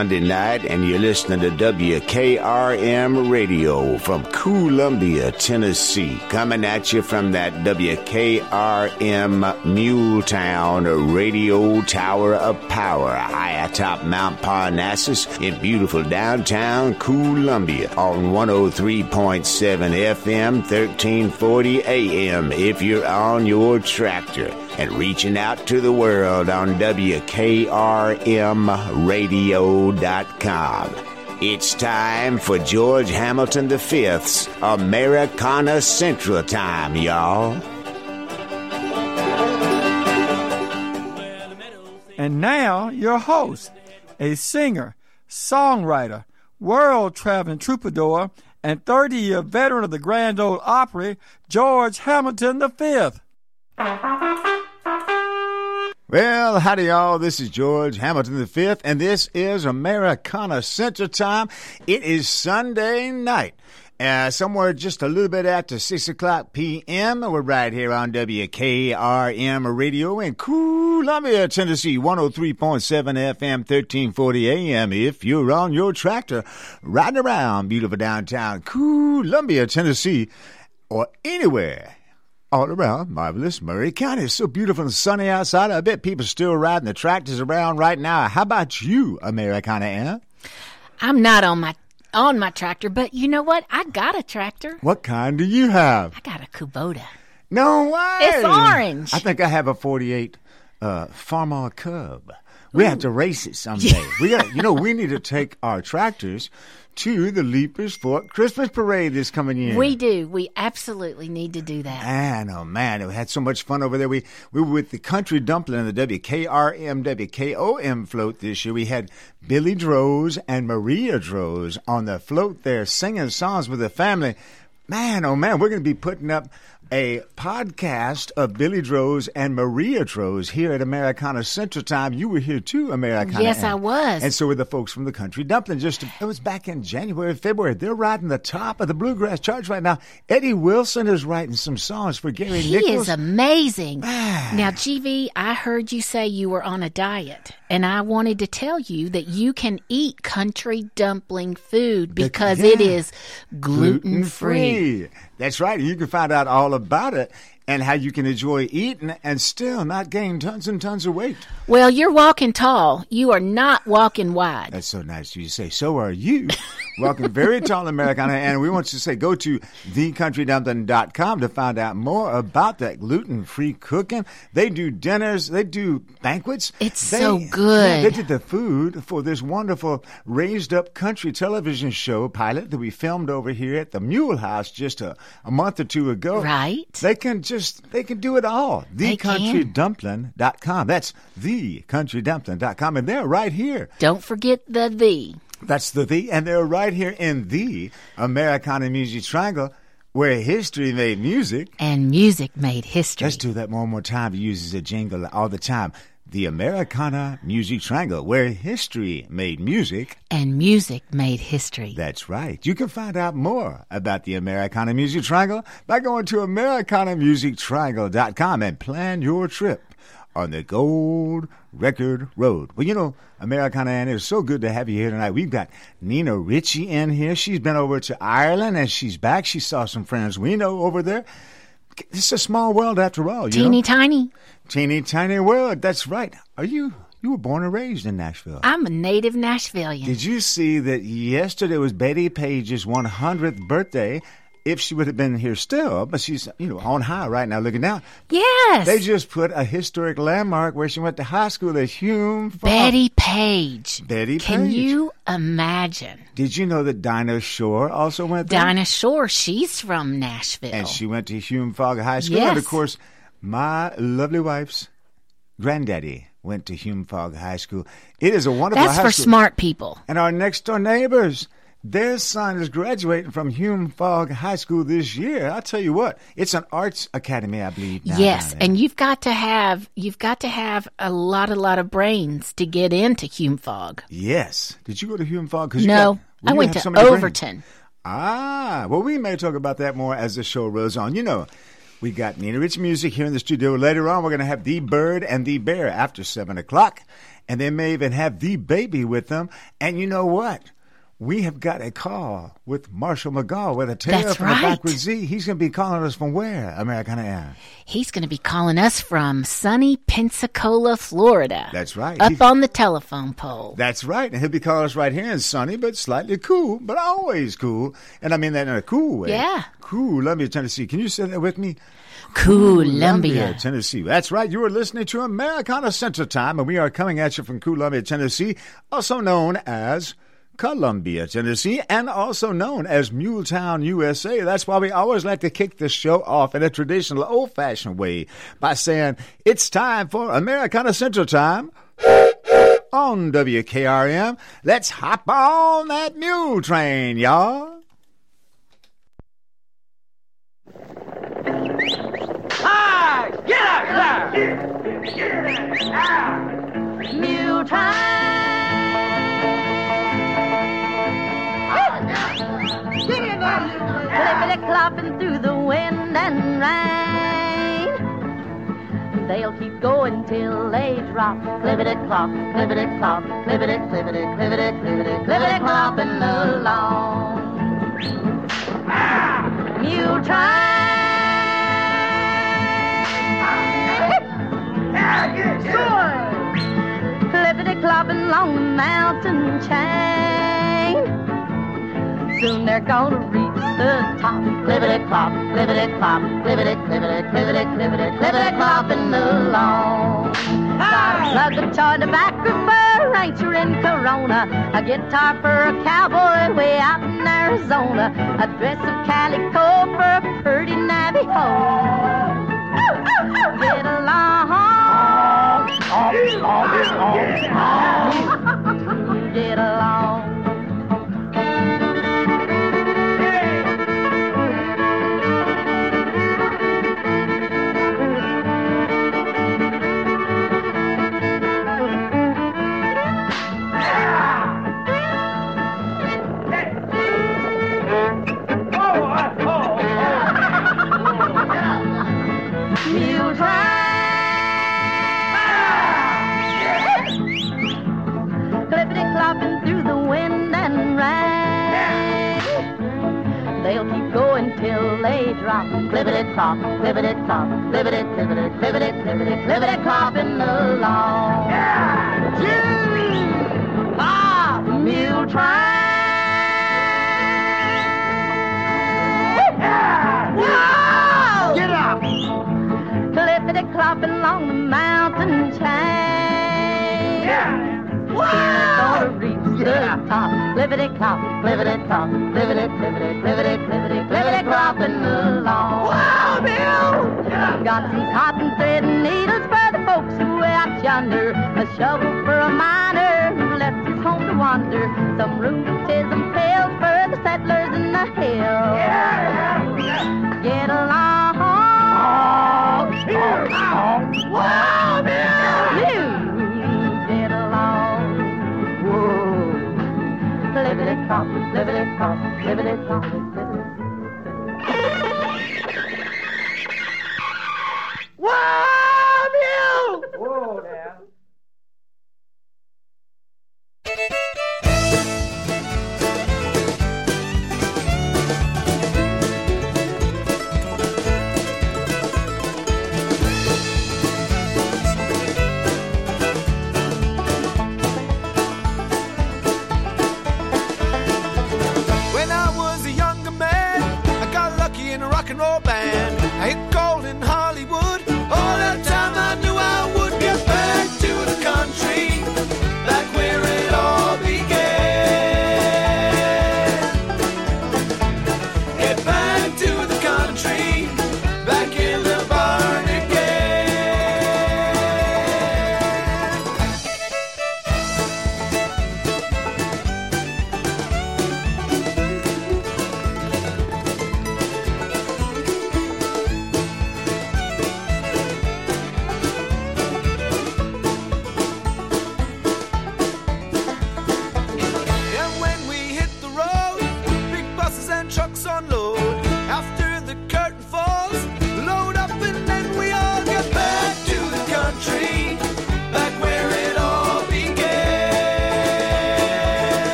Sunday night, and you're listening to WKRM Radio from Columbia, Tennessee. Coming at you from that WKRM Muletown Radio Tower of Power, high atop Mount Parnassus in beautiful downtown Columbia on 103.7 FM, 1340 AM if you're on your tractor and reaching out to the world on WKRMradio.com. It's time for George Hamilton V's Americana Central Time, y'all. And now, your host, a singer, songwriter, world traveling troubadour, and 30 year veteran of the Grand Ole Opry, George Hamilton V. Well, howdy, y'all. This is George Hamilton V, and this is Americana Central Time. It is Sunday night. Uh, somewhere just a little bit after 6 o'clock p.m. We're right here on WKRM Radio in Columbia, Tennessee, 103.7 FM, 1340 a.m. If you're on your tractor riding around beautiful downtown Columbia, Tennessee, or anywhere all around marvelous Maury County. It's so beautiful and sunny outside. I bet people are still riding the tractors around right now. How about you, Americana Ann? I'm not on my on my tractor, but you know what? I got a tractor. What kind do you have? I got a Kubota. No way. It's orange. I think I have a 48 uh, Farmall Cub. We have to race it someday. we got, you know, we need to take our tractors to the Leipers Fork Christmas Parade this coming year. We do. We absolutely need to do that. Man, oh man, we had so much fun over there. We we were with the Country Dumpling and the WKRM WKOM float this year. We had Billy Droze and Maria Droze on the float there singing songs with the family. Man, oh man, we're going to be putting up a podcast of Billy Droze and Maria Droze here at Americana Central Time. You were here too, Americana. Yes, Ann. I was. And so were the folks from the Country Dumpling. Just it was back in January, February. They're riding the top of the bluegrass charts right now. Eddie Wilson is writing some songs for Gary He Nichols. is amazing. Ah. now, GV, I heard you say you were on a diet, and I wanted to tell you that you can eat country dumpling food because it yeah. is gluten free. That's right. You can find out all about it and how you can enjoy eating and still not gain tons and tons of weight. Well, you're walking tall. You are not walking wide. That's so nice you say. So are you. Welcome, very tall Americana. And we want you to say go to thecountrydumpling.com to find out more about that gluten free cooking. They do dinners, they do banquets. It's They- so good. They did the food for this wonderful raised up country television show pilot that we filmed over here at the Mule House just a, a month or two ago. Right. They can just, they can do it all. Thecountrydumpling.com. That's thecountrydumpling.com. And they're right here. Don't forget the the. That's the the, and they're right here in the Americana Music Triangle, where history made music. And music made history. Let's do that one more time. He uses a jingle all the time. The Americana Music Triangle, where history made music. and music made history. That's right. You can find out more about the Americana Music Triangle by going to AmericanaMusicTriangle.com and plan your trip on the Gold Record Road. Well, you know, Americana Ann, it's so good to have you here tonight. We've got Nina Ricci in here. She's been over to Ireland and she's back. She saw some friends we know over there. It's a small world after all, Teeny know. tiny. Teeny tiny world. That's right. Are you you were born and raised in Nashville? I'm a native Nashvilleian. Did you see that yesterday was Bettie Page's 100th birthday? If she would have been here still, but she's you know on high right now. Looking down, yes. they just put a historic landmark where she went to high school at Hume. Farm. Bettie Page. Betty Can Page. Can you imagine? Did you know that Dinah Shore also went there? Dinah Shore, she's from Nashville. and she went to Hume Fogg High School. And of course, my lovely wife's granddaddy went to Hume Fogg High School. It is a wonderful That's for school. smart people. And our next door neighbors, their son is graduating from Hume Fogg High School this year. I tell you what, it's an arts academy, I believe. now yes, and you've got to have you've got to have a lot a lot of brains to get into Hume Fogg. yes. Did you go to Hume Fogg? No, got- I went to so many brains. Overton. Ah, well, we may talk about that more as the show rolls on. You know, We got Nina Rich music here in the studio. Later on, we're going to have The Bird and The Bear after 7 o'clock. And they may even have The Baby with them. And you know what? We have got a call with Marshall McGaw with a tale That's from right. the backwoods Z. He's going to be calling us from where, Americana Air? He's going to be calling us from sunny Pensacola, Florida. That's right. Up on the telephone pole. That's right. And he'll be calling us right here in sunny, but slightly cool, but always cool. And I mean that in a cool way. Yeah. Columbia, Tennessee. Can you say that with me? Columbia. Tennessee. That's right. You are listening to Americana Central Time, and we are coming at you from Columbia, Tennessee, also known as Columbia, Tennessee, and also known as Muletown, USA. That's why we always like to kick this show off in a traditional, old fashioned way by saying, It's time for Americana Central Time on WKRM. Let's hop on that mule train, y'all. Hi! Get up there! Mule time! Get in there! Clippity clopping through the wind and rain. They'll keep going till they drop. Clippity clop, clippity clop, clippity, clippity, clippity, clippity, clippity clopping along. Mule time! Clippity clopping along the mountain chain. Soon they're gonna reach the top. Clippity clop, clippity clop, clippity, clippity, clippity, clippity, clippity clopping along. Got a toy tobacco for a rancher in Corona. A guitar for a cowboy way out in Arizona. A dress of calico for a pretty Navajo. Get along. Get along. Mule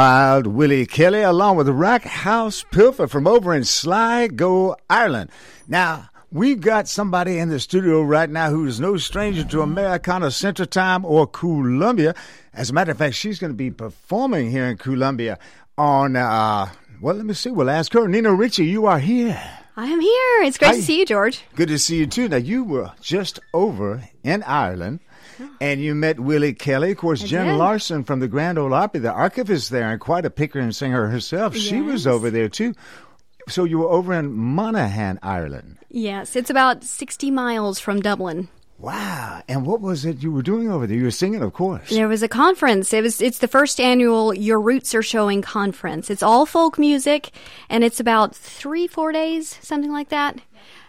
Wild Willie Kelly, along with Rock House Pilfer from over in Sligo, Ireland. Now, we've got somebody in the studio right now who's no stranger to Americana Central Time or Columbia. As a matter of fact, she's going to be performing here in Columbia on, uh, well, let me see. We'll ask her. Nina Ricci, you are here. I am here. It's great Hi. to see you, George. Good to see you too. Now, you were just over in Ireland. And you met Willie Kelly. Of course, Jen did. Larson from the Grand Ole Opry, the archivist there, and quite a picker and singer herself. She was over there too. So you were over in Monaghan, Ireland. Yes, it's about 60 miles from Dublin. Wow. And what was it you were doing over there? You were singing, of course. There was a conference. It was it's the first annual Your Roots Are Showing conference. It's all folk music and it's about 3-4 days, something like that.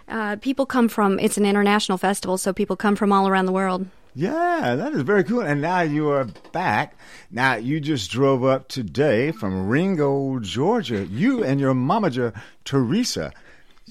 Uh, people come from it's an international festival, so people come from all around the world. Yeah, that is very cool. And now you are back. Now you just drove up today from Ringo, Georgia. You and your momager, Teresa.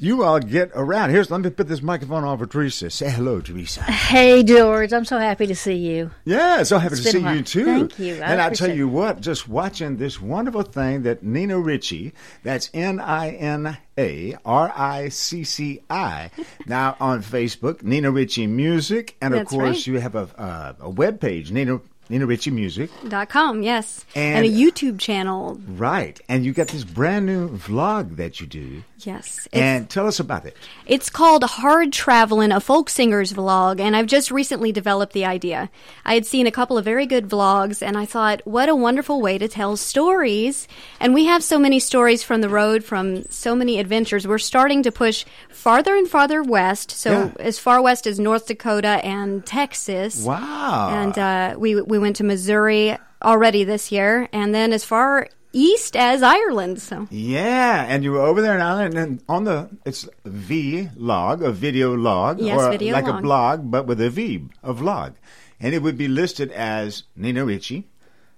You all get around. Here's let me put this microphone on for Teresa. Say hello, Teresa. Hey, George, I'm so happy to see you. Yeah, so happy to see you too. Thank you. I and I tell you what, just watching this wonderful thing that Nina Ricci, that's N I N A R I C C I, now on Facebook, Nina Ricci Music, and of That's course right. you have a uh, a web page, Nina Nina Ricci Music. Dot com, yes. And- and a YouTube channel. Right. And you got this brand new vlog that you do. Yes. And tell us about it. It's called Hard Travelin', a folk singer's vlog, and I've just recently developed the idea. I had seen a couple of very good vlogs, and I thought, what a wonderful way to tell stories. And we have so many stories from the road, from so many adventures. We're starting to push farther and farther west, so Yeah. as far west as North Dakota and Texas. Wow. And uh, we, we went to Missouri already this year, and then as far east as Ireland. So Yeah, and you were over there in Ireland, and on the it's V log, a video log, Yes, or video like a blog, but with a V, a vlog, and it would be listed as Nina Ricci.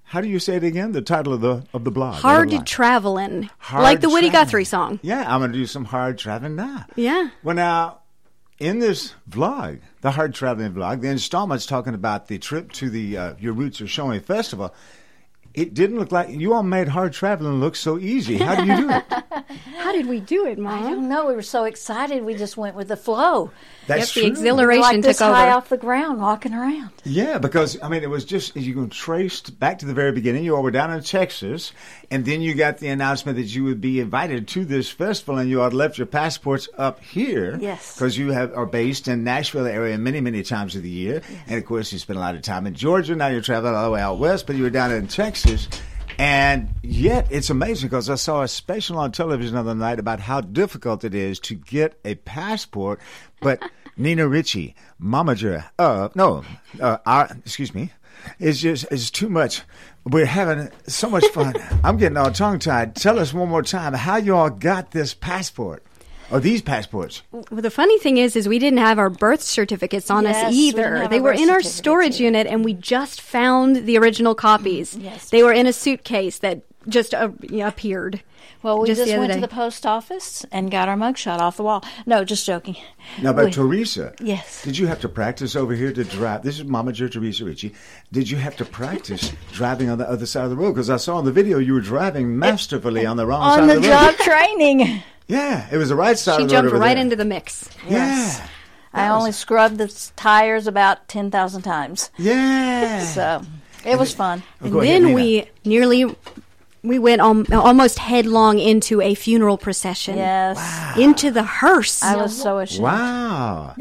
How do you say it again? The title of the of the blog. the hard traveling, Hard like the Woody traveling. Guthrie song. Yeah, I'm going to do some hard traveling now. Yeah. Well, now, in this vlog, the hard traveling vlog, the installment's talking about the trip to the uh, Your Roots Are Showing Festival. It didn't look like you all made hard traveling look so easy. How did you do it? How did we do it, Mom? I don't know. We were so excited. We just went with the flow. That's the true. exhilaration like this over. high off the ground, walking around. Yeah, because I mean, it was just you can trace back to the very beginning. You all were down in Texas, and then you got the announcement that you would be invited to this festival, and you had left your passports up here. Yes. because you have are based in Nashville area many many times of the year, and of course you spend a lot of time in Georgia. Now you're traveling all the way out west, but you were down in Texas. And yet, it's amazing because I saw a special on television the other night about how difficult it is to get a passport. But Nina Ricci, momager, uh, no, uh, our, excuse me, it's just it's too much. We're having so much fun. I'm getting all tongue tied. Tell us one more time how you all got this passport or these passports. Well, the funny thing is, is we didn't have our birth certificates on Yes, us either. have They were in our storage either. unit, and we just found the original copies. Yes. They were in a suitcase that just uh, appeared. Well, we Just just, went day. to the post office and got our mugshot off the wall. No, just joking. Now, but We- Teresa, Yes. did you have to practice over here to drive? This is Mama Joe Teresa Ricci. Did you have to practice driving on the other side of the road? Because I saw in the video you were driving masterfully on the wrong on side the of the job road. training. Yeah, it was the right side She of the road. jumped right there. into the mix. Yes. Yeah. I only scrubbed the tires about 10,000 times. Yeah. So it was fun. Oh, And go ahead, then we nearly we went al- almost headlong into a funeral procession. Yes. Into the hearse. I was so ashamed. Wow.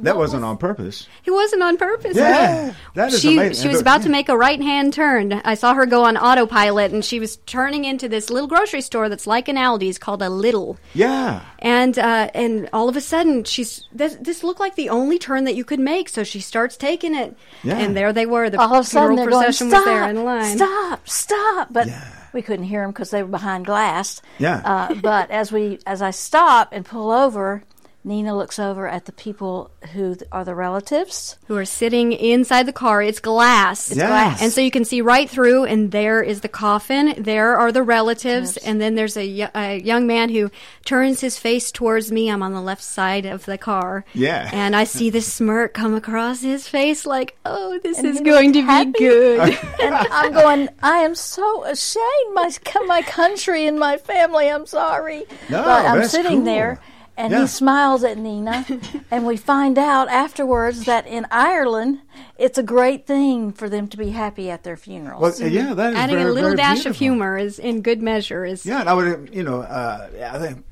That wasn't on purpose. It wasn't on purpose. Yeah. That is she amazing. she was about to make a right hand turn. I saw her go on autopilot, and she was turning into this little grocery store that's like an Aldi's called a Lidl. Yeah. And uh, and all of a sudden, she's this, this looked like the only turn that you could make. So she starts taking it, Yeah. and there they were. The All of a sudden funeral going, procession stop, was there in line. stop, stop. But Yeah. We couldn't hear them because they were behind glass. Yeah. Uh, but as we, as I stop and pull over, Nina looks over at the people who are the relatives. Who are sitting inside the car. It's glass. It's Yes. glass. And so you can see right through, and there is the coffin. There are the relatives. And then there's a young man who turns his face towards me. I'm on the left side of the car. Yeah. And I see this smirk come across his face like, oh, this And is going was to be good. and I'm going, I am so ashamed. My, my country and my family, I'm sorry. No, but I'm that's sitting cool. there. And Yeah. he smiles at Nina, and we find out afterwards that in Ireland, it's a great thing for them to be happy at their funerals. Well, yeah, that is Adding very, a little very dash of humor is in good measure. Is Yeah, and I would, you know, uh, I think,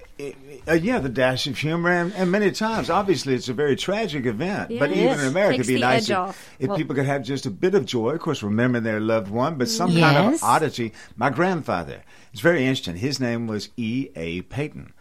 uh, yeah, the dash of humor, and, and many times, obviously, it's a very tragic event. but Yeah, it even is. in America, Takes it'd be nice if, if Well- people could have just a bit of joy, of course, remembering their loved one, but some kind of oddity. My grandfather, it's very interesting. His name was E. A. Payton,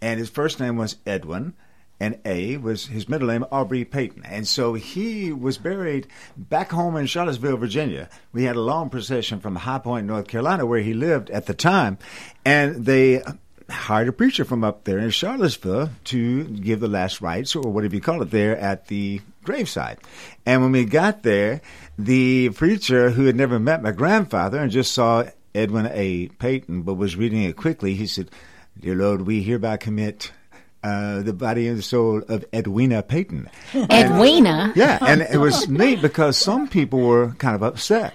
and his first name was Edwin. And A was his middle name, Aubrey Payton. And so he was buried back home in Charlottesville, Virginia. We had a long procession from High Point, North Carolina, where he lived at the time. And they hired a preacher from up there in Charlottesville to give the last rites, or whatever you call it, there at the graveside. And when we got there, the preacher, who had never met my grandfather and just saw Edwin A. Payton, but was reading it quickly, he said, Dear Lord, we hereby commit uh, the body and soul of Edwina Payton. Edwina. Yeah, and it was neat because some people were kind of upset.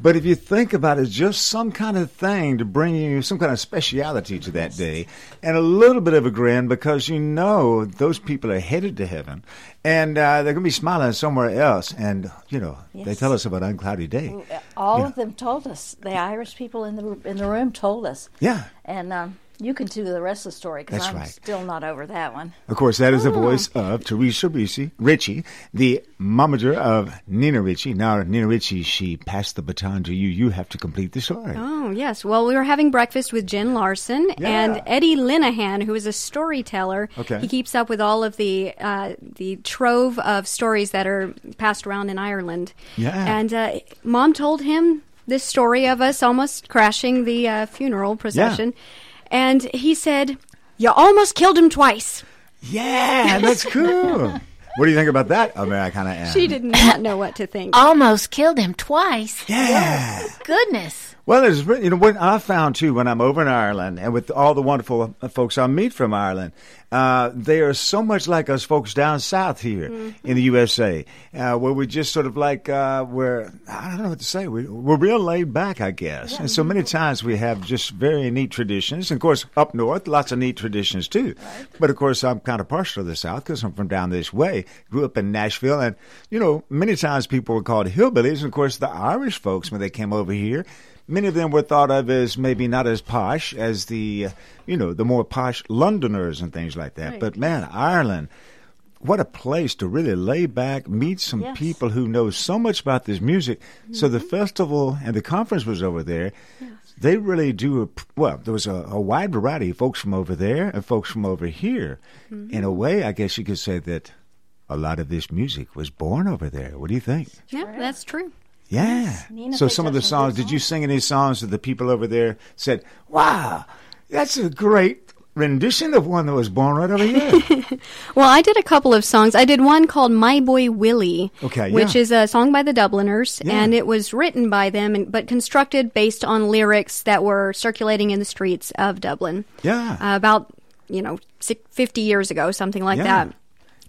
But if you think about it, just some kind of thing to bring you some kind of speciality to that day and a little bit of a grin because you know those people are headed to heaven and uh, they're going to be smiling somewhere else. And, you know, they tell us about uncloudy day. All of them told us. The Irish people in the in the room told us. Yeah. And um, you can do the rest of the story because I'm right. still not over that one. Of course, that is the voice of Teresa Ricci, Ritchie, the momager of Nina Ricci. Now, Nina Ricci, she passed the baton to you. You have to complete the story. Oh, yes. Well, we were having breakfast with Jen Larson Yeah. and Eddie Linehan, who is a storyteller. Okay. He keeps up with all of the uh, the trove of stories that are passed around in Ireland. Yeah. And uh, Mom told him this story of us almost crashing the uh, funeral procession. And he said, You almost killed him twice. Yeah, that's cool. what do you think about that, Americana Ann? She did not know what to think. Almost killed him twice. Yeah. Goodness. Well, it's re- you know what I found too when I'm over in Ireland and with all the wonderful uh, folks I meet from Ireland, uh, they are so much like us folks down south here in the USA, uh, where we just sort of like uh, we're I don't know what to say. We, we're real laid back, I guess, and so many times we have just very neat traditions. And of course, up north, lots of neat traditions too. But of course, I'm kind of partial to the south because I'm from down this way. Grew up in Nashville, and you know, many times people were called hillbillies. And of course, the Irish folks when they came over here many of them were thought of as maybe not as posh as the, uh, you know, the more posh Londoners and things like that. But man, Ireland, what a place to really lay back, meet some Yes. people who know so much about this music. So the festival and the conference was over there. They really do a, well. There was a, a wide variety of folks from over there and folks from over here. In a way, I guess you could say that a lot of this music was born over there. What do you think? Yeah, that's true. Yeah. Nina so some of the songs, did you sing any songs that the people over there said, wow, that's a great rendition of one that was born right over here? Well, I did a couple of songs. I did one called My Boy Willie, Okay, which is a song by the Dubliners, Yeah. and it was written by them, and, but constructed based on lyrics that were circulating in the streets of Dublin. Yeah. Uh, about, you know, 50 years ago, something like Yeah. that.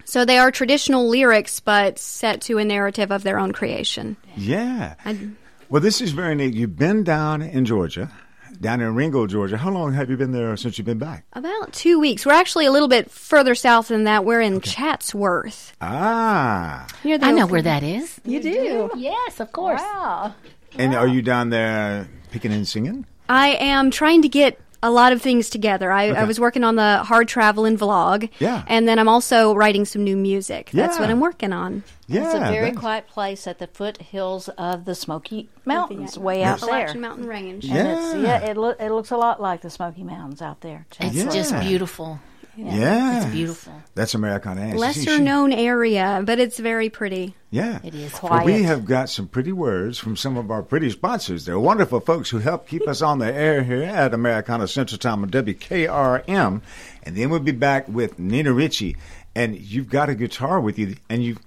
So they are traditional lyrics, but set to a narrative of their own creation. yeah. well, this is very neat. You've been down in Georgia, down in Ringo, Georgia. How long have you been there since you've been back? About two weeks. We're actually a little bit further south than that. We're in Chatsworth. Ah. Near the I know Oak- where that is. You do? Yes, of course. Wow. And are you down there picking and singing? I am trying to get a lot of things together. I, Okay. I was working on the hard traveling vlog. Yeah. And then I'm also writing some new music. That's Yeah. what I'm working on. Yeah. it's a very that- quiet place at the foothills of the Smoky Mountains, The, way out there. Appalachian Mountain Range. And it's, Yeah. yeah, it, loo- it looks a lot like the Smoky Mountains out there. It's Yeah. just beautiful. Yeah. It's beautiful. That's Americana. Ann. See, Lesser she- known area, but it's very pretty. Yeah. It is Well, we have got some pretty words from some of our pretty sponsors. They're wonderful folks who help keep us on the air here at Americana Central Time on WKRM. And then we'll be back with Nina Ricci and you've got a guitar with you, and you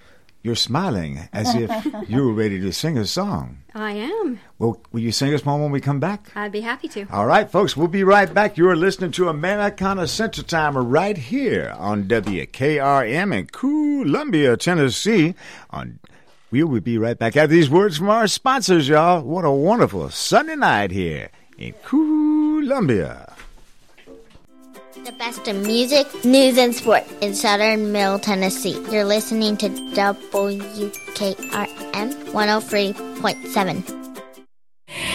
you're smiling as if you were ready to sing a song. I am. Well, will you sing us one when we come back? I'd be happy to. All right, folks, we'll be right back. You are listening to Americana Central Time right here on WKRM in Columbia, Tennessee. On we will be right back after these words from our sponsors, y'all. What a wonderful Sunday night here in Columbia. The best of music, news, and sport in southern Middle Tennessee. You're listening to WKRM 103.7.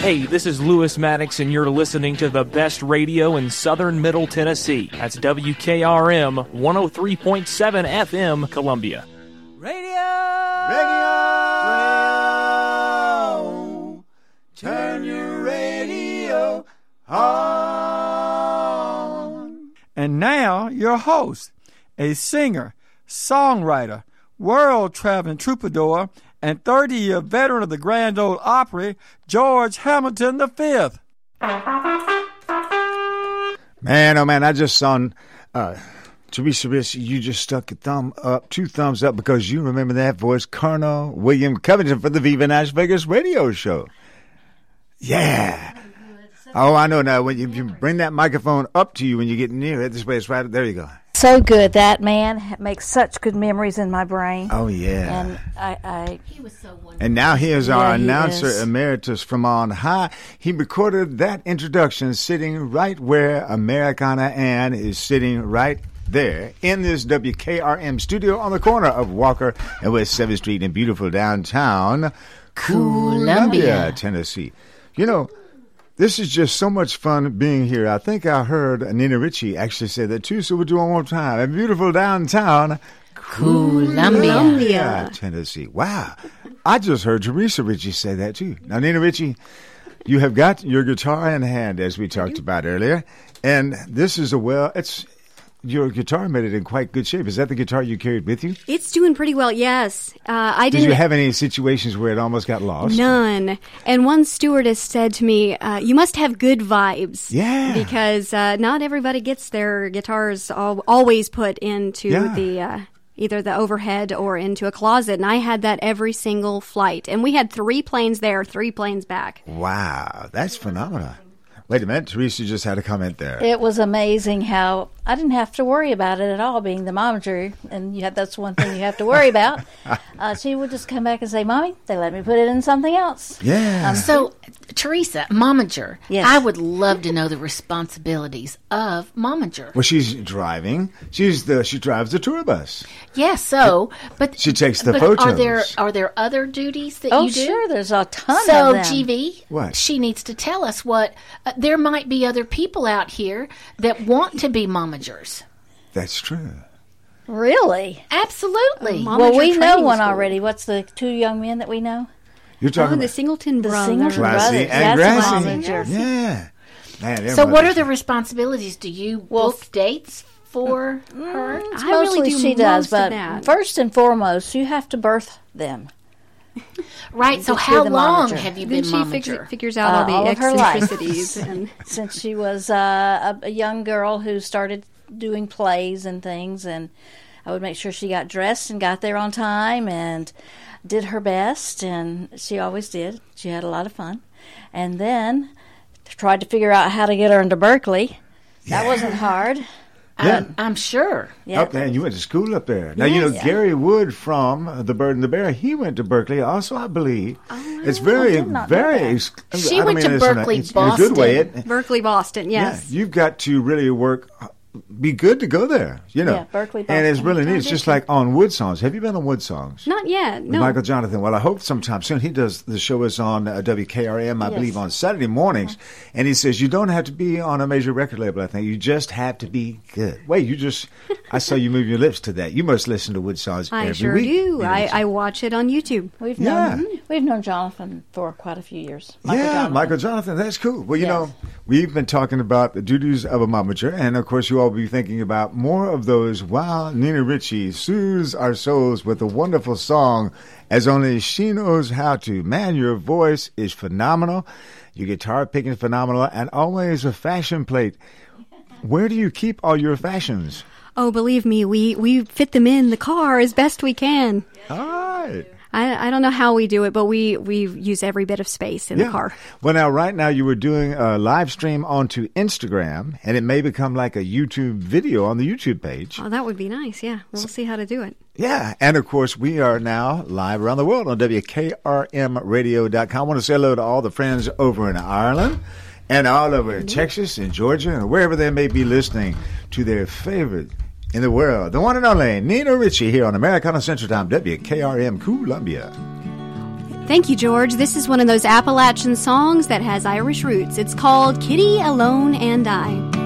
Hey, this is Lewis Maddox, and you're listening to the best radio in southern Middle Tennessee. That's WKRM 103.7 FM, Columbia. Radio! Radio! Turn your radio on. And now, your host, a singer, songwriter, world traveling troubadour, and 30 year veteran of the Grand Ole Opry, George Hamilton V. Man, oh man, I just saw uh, Teresa you just stuck a thumb up, two thumbs up, because you remember that voice, Colonel William Covington for the Viva Nash Vegas radio show. Yeah. Oh, I know now. When you, you bring that microphone up to you when you get near it, this way it's right there. You go. So good. That man makes such good memories in my brain. Oh yeah. And I, I he was so wonderful. And now here's our Yeah, he announcer is. emeritus from on high. He recorded that introduction sitting right where Americana Ann is sitting right there in this WKRM studio on the corner of Walker and West 7th Street in beautiful downtown Columbia. Tennessee. You know, this is just so much fun being here. I think I heard Nina Ricci actually say that too, so we'll do it one more time. In beautiful downtown Columbia. Tennessee. Wow. I just heard Teresa Ricci say that too. Now, Nina Ricci, you have got your guitar in hand, as we talked about earlier. And this is a well, it's your guitar made it in quite good shape. Is that the guitar you carried with you? It's doing pretty well. Yes, uh, I Did didn't you have any situations where it almost got lost? None. And one stewardess said to me, uh, "You must have good vibes." Yeah. Because uh, not everybody gets their guitars al- always put into Yeah. the uh, either the overhead or into a closet, and I had that every single flight. And we had three planes there, three planes back. Wow, that's phenomenal. Wait a minute, Teresa just had a comment there. It was amazing how I didn't have to worry about it at all, being the momager, and you have, that's one thing you have to worry about. uh, she would just come back and say, "Mommy, they let me put it in something else." Yeah. Um, So, Teresa, momager. Yes. I would love to know the responsibilities of momager. Well, she's driving. She's the she drives the tour bus. Yes, so but She takes the but photos. Are there are there other duties that Oh, you do? sure, there's a ton so, of them. GV, What? she needs to tell us what uh, there might be other people out here that want to be momagers. That's true. Really? Absolutely. Um, well, we know one school. already. What's the two young men that we know? You're Oh, talking the about Singleton The brothers. Singleton Classy brothers. and That's a Grassy. momager. Yeah. Man, So, what are the responsibilities? Do you book dates for mm, her? It's I really mostly do she does, most of but that. first and foremost, you have to birth them. Right. So, how long momager. have you Then been she figures, momager? figures out all Uh, the all of her life. eccentricities. and Since she was uh, a, a young girl who started doing plays and things, and I would make sure she got dressed and got there on time and did her best, and she always did. She had a lot of fun, and then tried to figure out how to get her into Berklee. That wasn't hard. Yeah. Um, I'm sure. Yeah. Oh, up there, and you went to school up there. Now you know Yes. Gary Wood from The Bird and the Bear. He went to Berklee, also, I believe. Oh, it's very, did very. that. ex- She I went mean to this in a- Berklee, it's in a good way. Boston. It, Berklee, Boston. Yes. Yeah, you've got to really work. Be good to go there, you know. Yeah, Berklee, and it's really neat. It's just like on WoodSongs. Have you been on WoodSongs? Not yet. With No. Michael Johnathan. Well, I hope sometime soon. He does the show is on uh, WKRM, I Yes. believe, on Saturday mornings. And he says you don't have to be on a major record label. I think you just have to be good. Wait, you just I saw you move your lips to that. You must listen to WoodSongs I every sure week. do. You I, know, I watch it on YouTube. We've Yeah. known we've known Johnathan for quite a few years. Michael yeah, Johnathan. Michael Johnathan, that's cool. Well, you Yes. know, we've been talking about the duties of a momager, and of course, you all will be thinking about more of those. Wow, Nina Ricci soothes our souls with a wonderful song, as only she knows how to. Man, your voice is phenomenal. Your guitar picking is phenomenal, and always a fashion plate. Where do you keep all your fashions? Oh, believe me, we, we fit them in the car as best we can. All right. I, I don't know how we do it, but we, we use every bit of space in the car. Well, now, right now, you were doing a live stream onto Instagram, and it may become like a YouTube video on the YouTube page. Oh, that would be nice. Yeah, we'll see how to do it. Yeah, and of course, we are now live around the world on WKRMradio.com. I want to say hello to all the friends over in Ireland and all over Texas and Georgia and wherever they may be listening to their favorite in the world, the one and only Nina Ricci here on Americana Central Time, WKRM Columbia. Thank you, George. This is one of those Appalachian songs that has Irish roots. It's called Kitty Alone and I.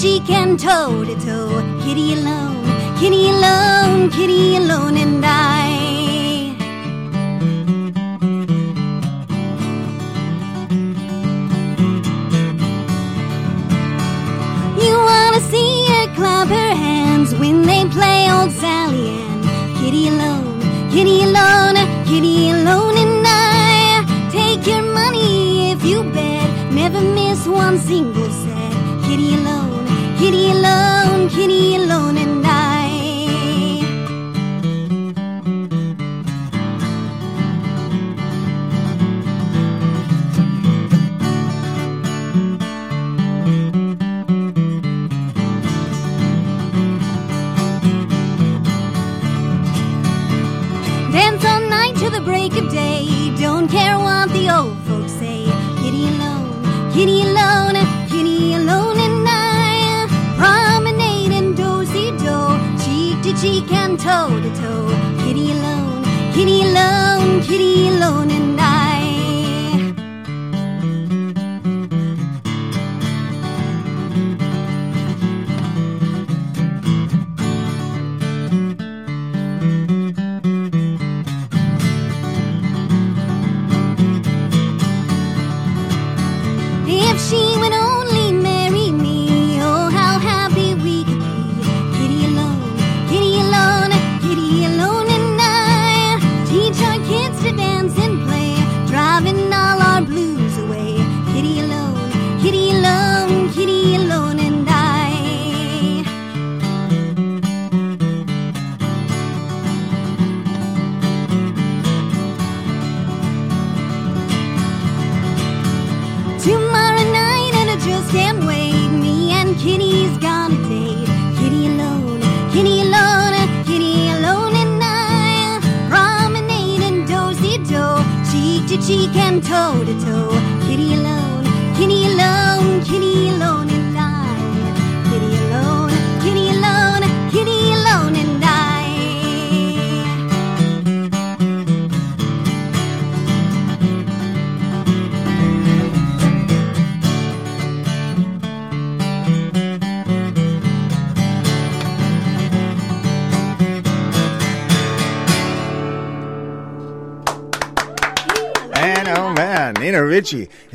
cheek and toe to toe. Kitty alone, Kitty alone, Kitty alone, and I. You wanna see her clap her hands when they play old Sally Ann. Kitty alone, kitty alone, kitty alone, and I take your money if you bet. Never miss one single alone, kitty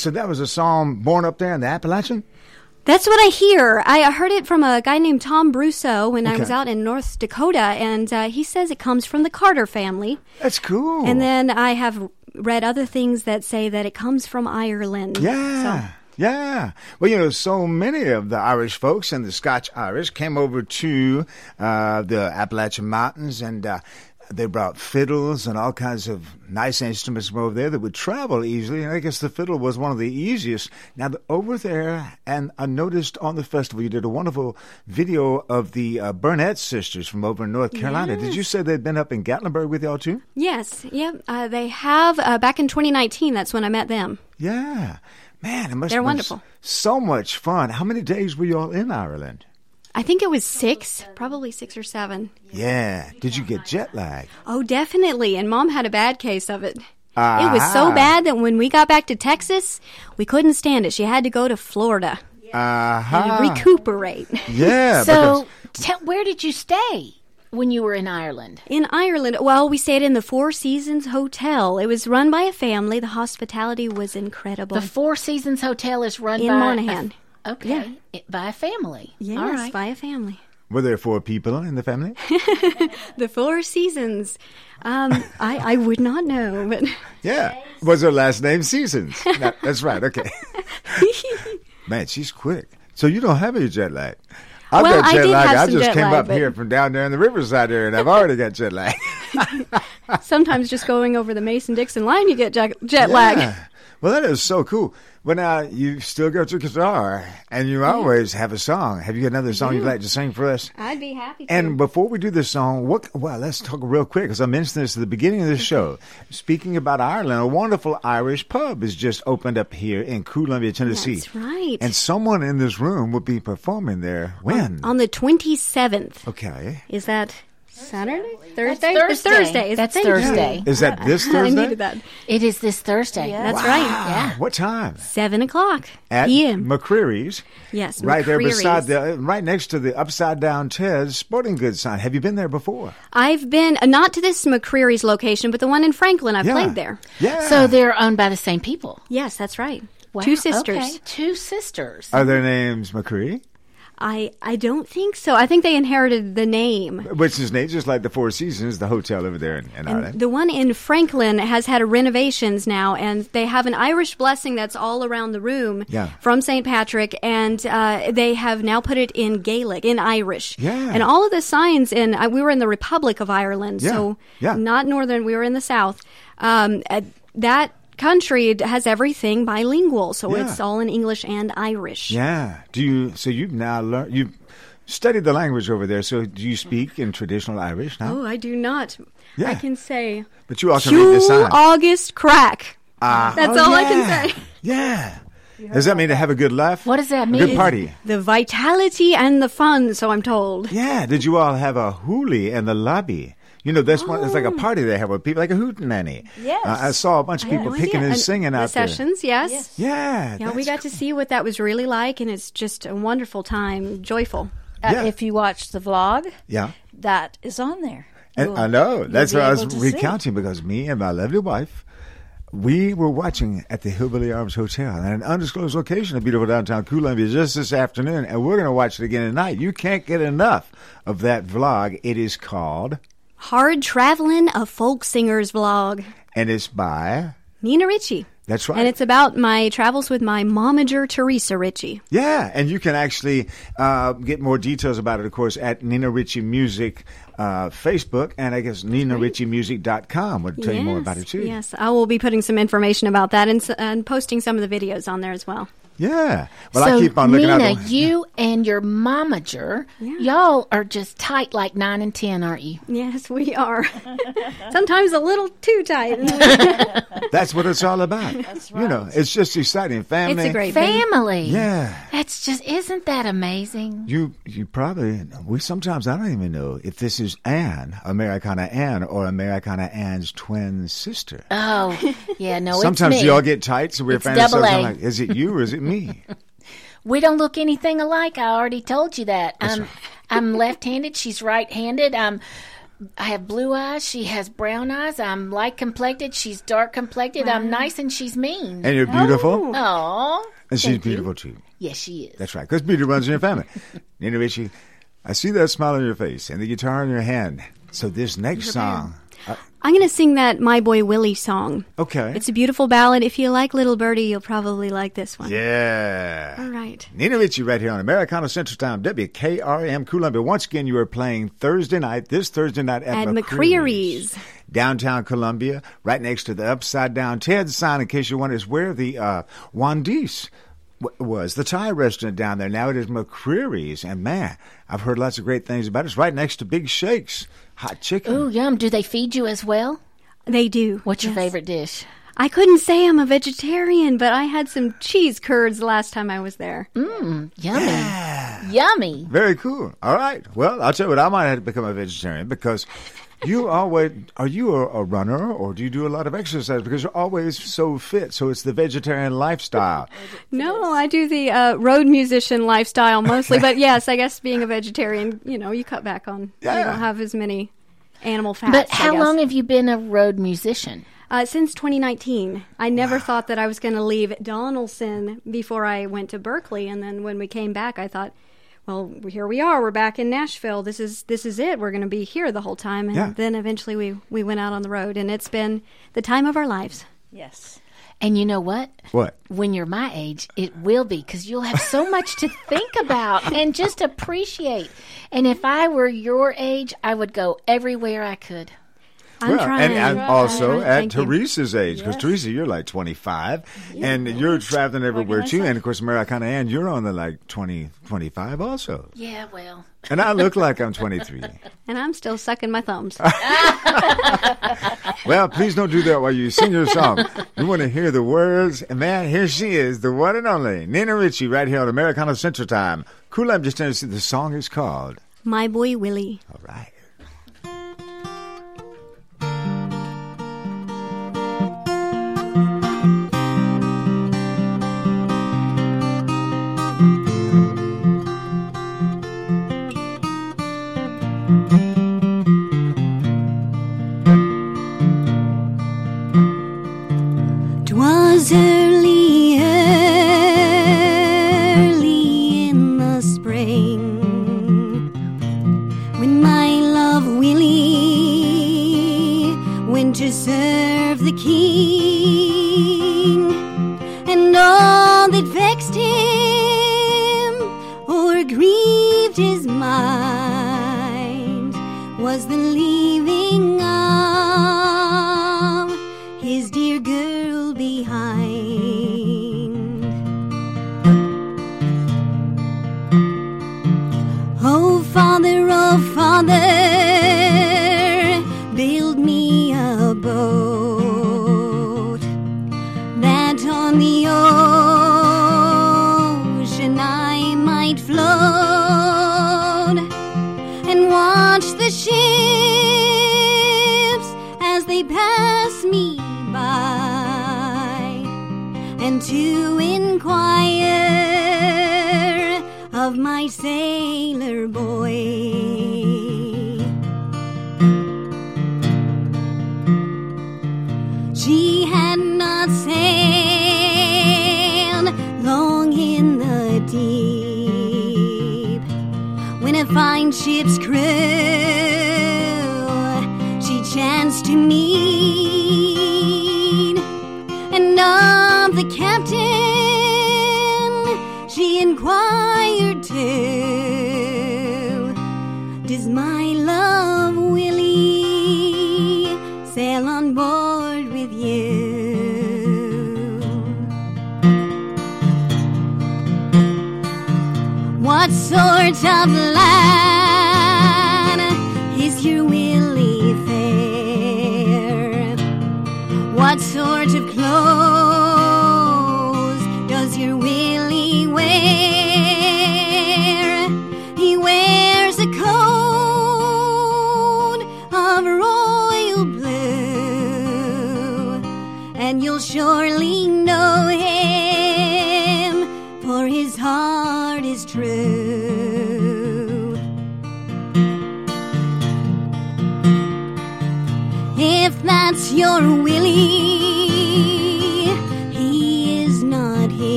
so that was a song born up there in the Appalachian? That's what I hear. I heard it from a guy named Tom Brusso when I was out in North Dakota, and uh, he says it comes from the Carter family. That's cool. And then I have read other things that say that it comes from Ireland. Yeah. Yeah. Well, you know, so many of the Irish folks and the Scotch Irish came over to uh, the Appalachian Mountains and uh, they brought fiddles and all kinds of nice instruments from over there that would travel easily. And I guess the fiddle was one of the easiest. Now, the- over there, and I noticed on the festival, you did a wonderful video of the uh, Burnett sisters from over in North Carolina. Did you say they'd been up in Gatlinburg with y'all too? Yes, yep. Uh, they have uh, back in 2019. That's when I met them. Yeah. Man, it must They're have been wonderful. so much fun. How many days were you all in Ireland? I think it was six, probably six or seven. Yeah. Did you get jet lag? Oh, definitely. And mom had a bad case of it. It was so Ah. bad that when we got back to Texas, we couldn't stand it. She had to go to Florida Uh-huh. and recuperate. Yeah. So, tell, where did you stay when you were in Ireland? In Ireland, well, we stayed in the Four Seasons Hotel. It was run by a family. The hospitality was incredible. The Four Seasons Hotel is run in by a- Monahan. okay, it- by a family. Yes, All right. by a family. Were there four people in the family? The Four Seasons. Um, I, I would not know, but Yeah. Was her last name Seasons? No, that's right. Okay. Man, she's quick. So you don't have any jet lag. I've Well, got I jet did lag. have I just came lag, up but- here from down there in the riverside area, and I've already got jet lag. sometimes just going over the Mason Dixon line, you get jet, jet lag. Well, that is so cool. But now you still got your guitar, and you always have a song. Have you got another song you'd like to sing for us? I'd be happy to. And before we do this song, what? Well, let's talk real quick because I mentioned this at the beginning of the show. Speaking about Ireland, a wonderful Irish pub has just opened up here in Columbia, Tennessee. That's right. And someone in this room will be performing there. When? On the 27th. Okay. Is that Saturday? Thursday? Thursday. It's Thursday. That's Thank. Thursday. Is that this I Thursday? needed that. It is this Thursday. That's Wow. right. Yeah. What time? 7 o'clock At p.m. McCreary's. Yes, Right there beside the, right next to the upside down Ted's sporting goods sign. Have you been there before? I've been, uh, not to this McCreary's location, but the one in Franklin. I've Yeah. played there. Yeah. So they're owned by the same people. Yes, that's right. Wow, Two sisters. okay, Two sisters. Are their names McCreary? I, I don't think so. I think they inherited the name. Which is named just like the Four Seasons, the hotel over there in, in And Ireland. the one in Franklin has had renovations now, and they have an Irish blessing that's all around the room Yeah. from St. Patrick, and uh, they have now put it in Gaelic, in Irish. Yeah. And all of the signs in, uh, we were in the Republic of Ireland, Yeah. so Yeah. not northern, we were in the south. Um, uh, that country has everything bilingual, so Yeah. it's all in English and Irish. yeah. Do you? So you've now learned. You've studied the language over there. So do you speak in traditional Irish now? Oh, I do not. Yeah. I can say, But you all can read the Hugh sign. August Crack. Ah, That's oh, all I can say. Yeah. Does that mean to have a good laugh? What does that A mean? good party. The vitality and the fun, so I'm told. Yeah. Did you all have a hoolie in the lobby? You know, that's one. It's Oh. like a party they have with people, like a hootenanny. Yes. Uh, I saw a bunch of people no picking idea. and And singing the out there. sessions, yes. Yeah. Yeah, we got to see what that was really like, and it's just a wonderful time, joyful. Uh, Yeah. If you watch the vlog, Yeah. that is on there. And You'll- I know. That's be what I was to see. recounting because me and my lovely wife, we were watching at the Hillbilly Arms Hotel in an undisclosed location in beautiful downtown Columbia just this afternoon, and we're going to watch it again tonight. You can't get enough of that vlog. It is called, Hard Traveling, a folk singer's vlog. and it's by, Nina Ricci. that's right. And it's about my travels with my momager, Teresa Ricci. Yeah, and you can actually uh, get more details about it, of course, at Nina Ricci Music uh, Facebook, and I guess NinaRicciMusic.com would tell you more about it too. Yes, I will be putting some information about that and, and posting some of the videos on there as well. Yeah. Well, so, I keep on looking Nina, out. the- you and your momager, y'all are just tight like nine and ten, aren't you? Yes, we are. Sometimes a little too tight. That's what it's all about. That's right. You know, it's just exciting. Family. It's a great thing. family. Yeah. That's just isn't that amazing? You you probably we sometimes I don't even know if this is Anne, Americana Anne, or Americana Anne's twin sister. Oh, yeah, no, sometimes it's me. y'all get tight, so we're It's fans. double sometimes A. Like, is it you or is it me? We don't look anything alike. I already told you that. That's I'm right. I'm left-handed. She's right-handed. I'm I have blue eyes. She has brown eyes. I'm light complected. She's dark complected. I'm nice and she's mean. And you're beautiful. Oh, and she's beautiful too. yes, she is. That's right, because beauty runs in your family. Nina Ricci, I see that smile on your face and the guitar in your hand. So this next song, I'm going to sing that My Boy Willie song. okay. It's a beautiful ballad. If you like Little Birdie, you'll probably like this one. yeah. All right. Nina Ricci right here on Americana Central Time, WKRM Columbia. Once again, you are playing Thursday night, this Thursday night at, At McCreary's. McCreary's. Downtown Columbia, right next to the Upside Down Ted sign, in case you wonder, is where the uh, Wandice w- was, the Thai restaurant down there. Now it is McCreary's. And man, I've heard lots of great things about it. It's right next to Big Shakes, hot chicken. Ooh, yum. Do they feed you as well? They do. What's your favorite dish? I couldn't say I'm a vegetarian, but I had some cheese curds last time I was there. Mmm, yummy. Yummy. Very cool. All right. Well, I'll tell you what, I might have to become a vegetarian because you always are you a, a runner or do you do a lot of exercise? Because you're always so fit. So it's the vegetarian lifestyle. No, I do the uh, road musician lifestyle mostly, but yes, I guess being a vegetarian, you know, you cut back on. Yeah. You don't have as many animal fats. But how long have you been a road musician? Uh, since 2019. I never thought that I was going to leave Donaldson before I went to Berklee, and then when we came back, I thought, well, here we are. We're back in Nashville. This is this is it. We're going to be here the whole time. And Yeah. then eventually we we went out on the road, and it's been the time of our lives. Yes. And you know what? What? When you're my age, it will be because you'll have so much to think about and just appreciate. And if I were your age, I would go everywhere I could. I'm well, trying. and, and also at Thank you. Teresa's age, because Teresa, you're like 25, and you're traveling everywhere too. And of course, Americana Ann, you're on the like 20, 25 also. Yeah, well. And I look like I'm 23. And I'm still sucking my thumbs. Well, please don't do that while you sing your song. You want to hear the words. And man, here she is, the one and only Nina Ricci, right here on Americana Central Time. Cool, I'm just Tennessee. The song is called. My boy Willie. All right.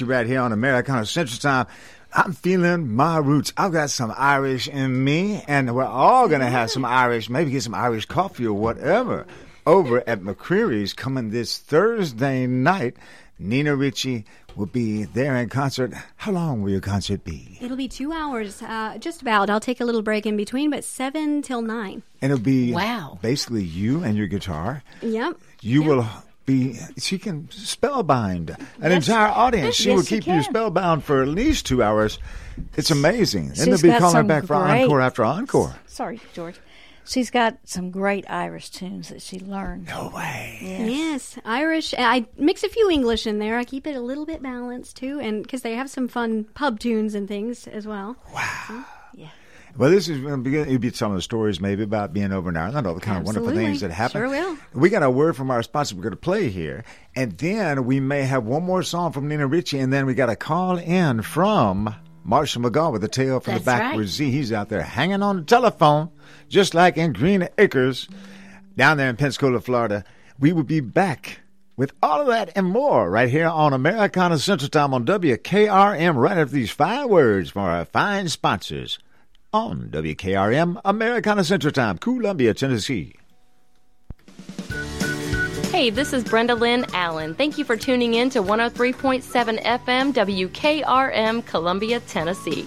Man, Nina Ricci right here on Americana Central Time. I'm feeling my roots. I've got some Irish in me, and we're all gonna have some Irish, maybe get some Irish coffee or whatever over at McCreary's coming this Thursday night. Nina Ricci will be there in concert. How long will your concert be? It'll be two hours, uh, just about. I'll take a little break in between, but seven till nine. And it'll be Wow. basically you and your guitar. Yep. You will be. She can spellbind an Yes. entire audience. She Yes, will she keep you spellbound for at least two hours. It's amazing. and they'll be calling her some back for great- encore after encore. Sorry, George. She's got some great Irish tunes that she learned. No way. Yes, Irish. I mix a few English in there. I keep it a little bit balanced too, and because they have some fun pub tunes and things as well. Wow. Well, this is uh, going to be, it'll be some of the stories maybe about being over in Ireland, all the kind of wonderful things that happen. Sure will. We got a word from our sponsor we're going to play here. And then we may have one more song from Nina Ricci. And then we got a call in from Marshall McGaw with a tale from That's the backward Z. He's out there hanging on the telephone, just like in Green Acres down there in Pensacola, Florida. We will be back with all of that and more right here on Americana Central Time on WKRM right after these fine words from our fine sponsors on WKRM Americana Central Time, Columbia, Tennessee. Hey, this is Brenda Lynn Allen. Thank you for tuning in to 103.7 FM WKRM, Columbia, Tennessee.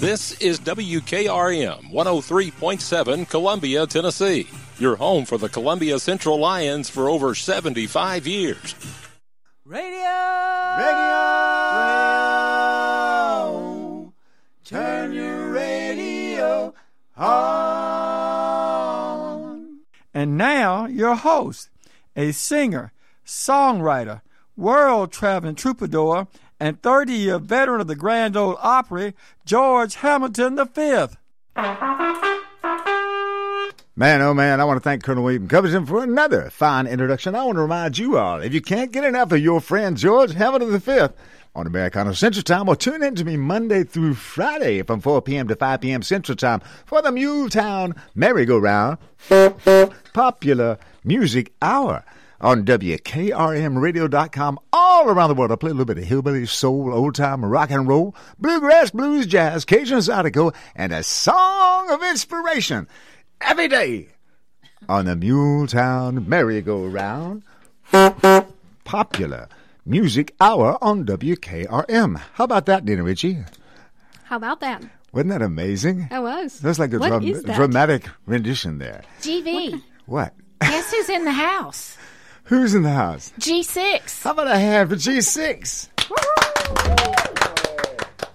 This is WKRM 103.7 Columbia, Tennessee. Your home for the Columbia Central Lions for over 75 years. Radio! Radio! radio. Turn your radio on. And now, your host, a singer, songwriter, world traveling troubadour, and 30 year veteran of the Grand Ole Opry, George Hamilton V. Man, oh man, I want to thank Colonel William Covington for another fine introduction. I want to remind you all, if you can't get enough of your friend George Hamilton V on Americana Central Time, well, tune in to me Monday through Friday from 4 p.m. to 5 p.m. Central Time for the Muletown Merry-Go-Round Popular Music Hour on WKRMradio.com all around the world. I play a little bit of hillbilly, soul, old time rock and roll, bluegrass, blues, jazz, Cajun zydeco, and a song of inspiration every day on the Muletown Merry-Go-Round Popular Music Hour on WKRM. How about that, Nina Ricci? How about that? Wasn't that amazing? That was. That's like a dramatic rendition there. GV, What? guess who's in the house? Who's in the house? G6. How about a hand for G6?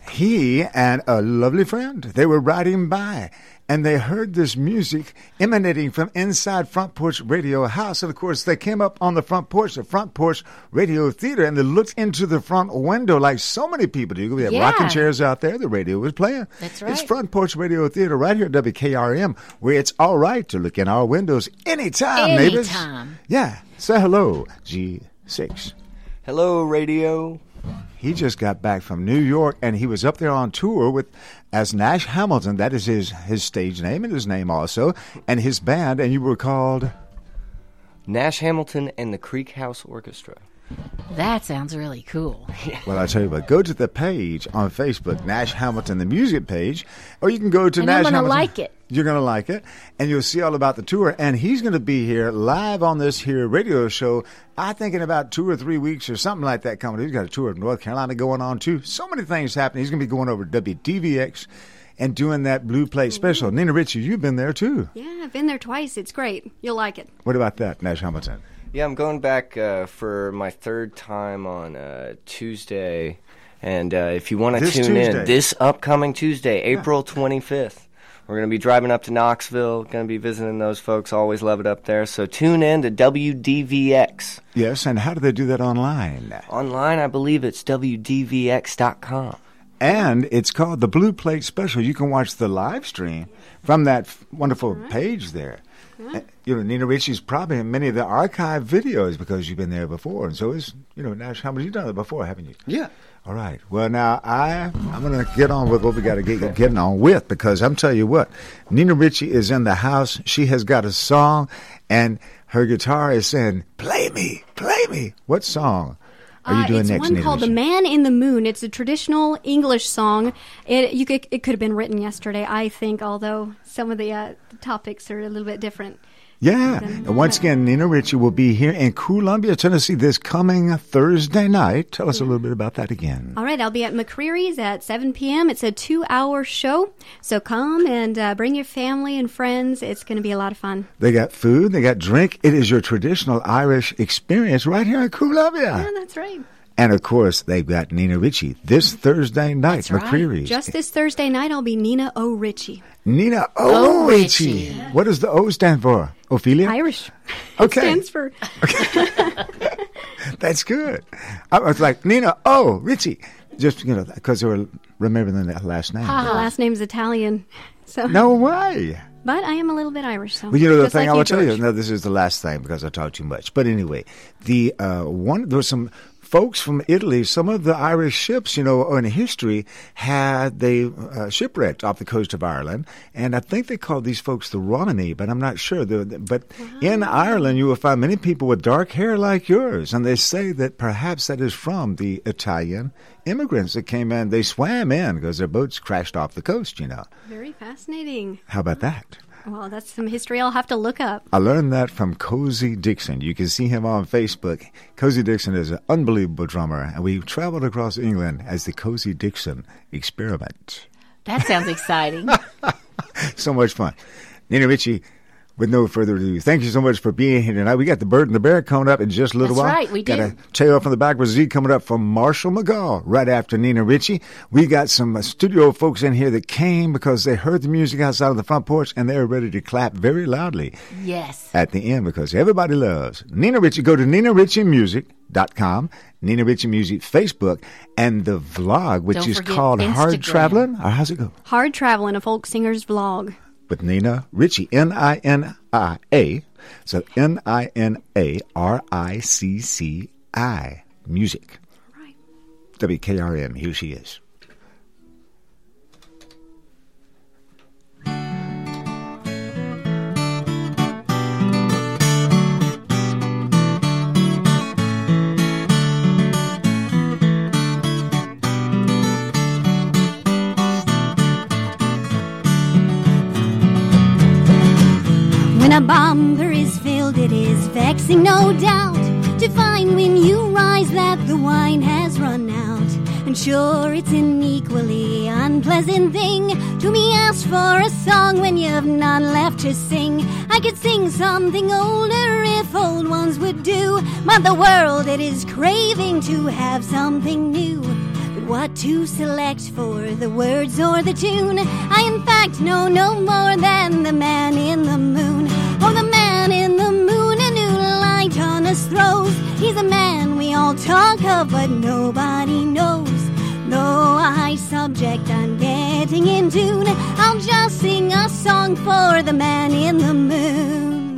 He and a lovely friend, they were riding by and they heard this music emanating from inside Front Porch Radio House. And of course, they came up on the front porch, the Front Porch Radio Theater, and they looked into the front window like so many people do. We have Yeah. rocking chairs out there. The radio was playing. That's right. It's. Front Porch Radio Theater right here at WKRM, where it's all right to look in our windows anytime, neighbors. Anytime. Yeah. Say hello, G6. Hello, radio. He just got back from New York and he was up there on tour with as Nash Hamilton. That is his his stage name and his name also, and his band. And you were called Nash Hamilton and the Creek House Orchestra. That sounds really cool. Well, I tell you what. Go to the page on Facebook, Nash Hamilton, the music page, or you can go to And Nash I'm gonna Hamilton. like it. You're going to like it, and you'll see all about the tour. And he's going to be here live on this here radio show. I think in about two or three weeks or something like that. Coming, he's got a tour of North Carolina going on too. So many things happening. He's going to be going over to WDVX and doing that blue plate mm-hmm. special. Nina Ricci, you've been there too. Yeah, I've been there twice. It's great. You'll like it. What about that, Nash Hamilton? Yeah, I'm going back uh, for my third time on uh, Tuesday. And uh, if you want to This tune Tuesday. in, this upcoming Tuesday, April 25th, we're going to be driving up to Knoxville, going to be visiting those folks. Always love it up there. So tune in to WDVX. Yes, and how do they do that online? Online, I believe it's WDVX.com. And it's called the Blue Plate Special. You can watch the live stream from that f- wonderful page there. Uh, You know, Nina Ricci's probably in many of the archive videos because you've been there before, and so is you know Nash Hamilton. You've done it before, haven't you? Yeah. All right. Well, now I I'm going to get on with what we got to get getting on with because I'm telling you what, Nina Ricci is in the house. She has got a song, and her guitar is saying, "Play me, play me." What song are you Uh, it's next, one called "The Man in the Moon." It's a traditional English song. It you could it could have been written yesterday, I think. Although some of the uh, topics are a little bit different. Yeah. And once again, Nina Ricci will be here in Columbia, Tennessee this coming Thursday night. Tell us a little bit about that again. All right, I'll be at McCreary's at 7 p.m. It's a two hour show. So come and uh, bring your family and friends. It's going to be a lot of fun. They got food, they got drink. It is your traditional Irish experience right here in Columbia. Yeah, that's right. And of course, they've got Nina Ricci this Thursday night, That's right. Just this Thursday night, I'll be Nina O. Ricci. Nina O. Ricci. What does the O stand for? Ophelia? Irish. Okay. Stands for. That's good. I was like, Nina O. Ricci. Just, you know, because they were remembering the last name. My last name's Italian. So. No way. But I am a little bit Irish, so. Well, you know the thing like I will tell you. No, this is the last thing because I talked too much. But anyway, the uh, one there was some folks from Italy. Some of the Irish ships, you know, in history had they uh, shipwrecked off the coast of Ireland, and I think they called these folks the Romani, but I'm not sure. But in Ireland, you will find many people with dark hair like yours, and they say that perhaps that is from the Italian immigrants that came in. They swam in because their boats crashed off the coast. You know, Very fascinating. how about that? Well, that's some history I'll have to look up. I learned that from Cozy Dixon. You can see him on Facebook. Cozy Dixon is an unbelievable drummer, and we traveled across England as the Cozy Dixon experiment. That sounds exciting. so much fun. Nina Ricci, with no further ado, thank you so much for being here tonight. We got the bird and the bear coming up in just a little That's while. right, we got do. a tail from the back with Z coming up from Marshall McGaw right after Nina Ricci. We got some uh, studio folks in here that came because they heard the music outside of the front porch and they're ready to clap very loudly yes. at the end because everybody loves Nina Ricci. Go to NinaRicciMusic.com, Nina Ricci Music Facebook, and the vlog, which Don't is forget called Hard Traveling. Or how's it go? Hard Traveling, a folk singer's vlog. With Nina Ricci, N I N I A. So N I N A R I C C I Music. Right. WKRM, here she is. When a bomber is filled, it is vexing, no doubt, to find when you rise that the wine has run out. And sure, it's an equally unpleasant thing to be asked for a song when you've none left to sing. I could sing something older if old ones would do, but the world it is craving to have something new. What to select for the words or the tune? I, in fact, know no more than the man in the moon. Oh, the man in the moon, a new light on us throws. He's a man we all talk of, but nobody knows. Though high subject I'm getting in tune, I'll just sing a song for the man in the moon.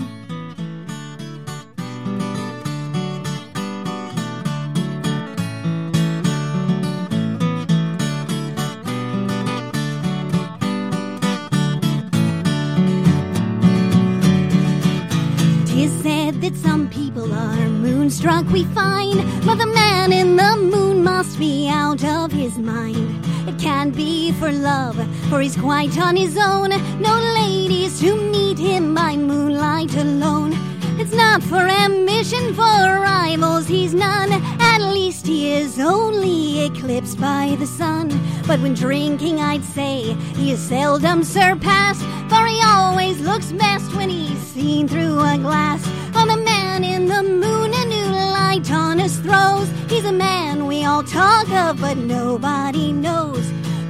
That some people are moonstruck, we find, but the man in the moon must be out of his mind. It can't be for love, for he's quite on his own. No ladies to meet him by moonlight alone. It's not for ambition, for rivals he's none. At least he is only eclipsed by the sun. But when drinking, I'd say he is seldom surpassed, he always looks best when he's seen through a glass. Oh, the man in the moon, a new light on his throws. He's a man we all talk of, but nobody knows.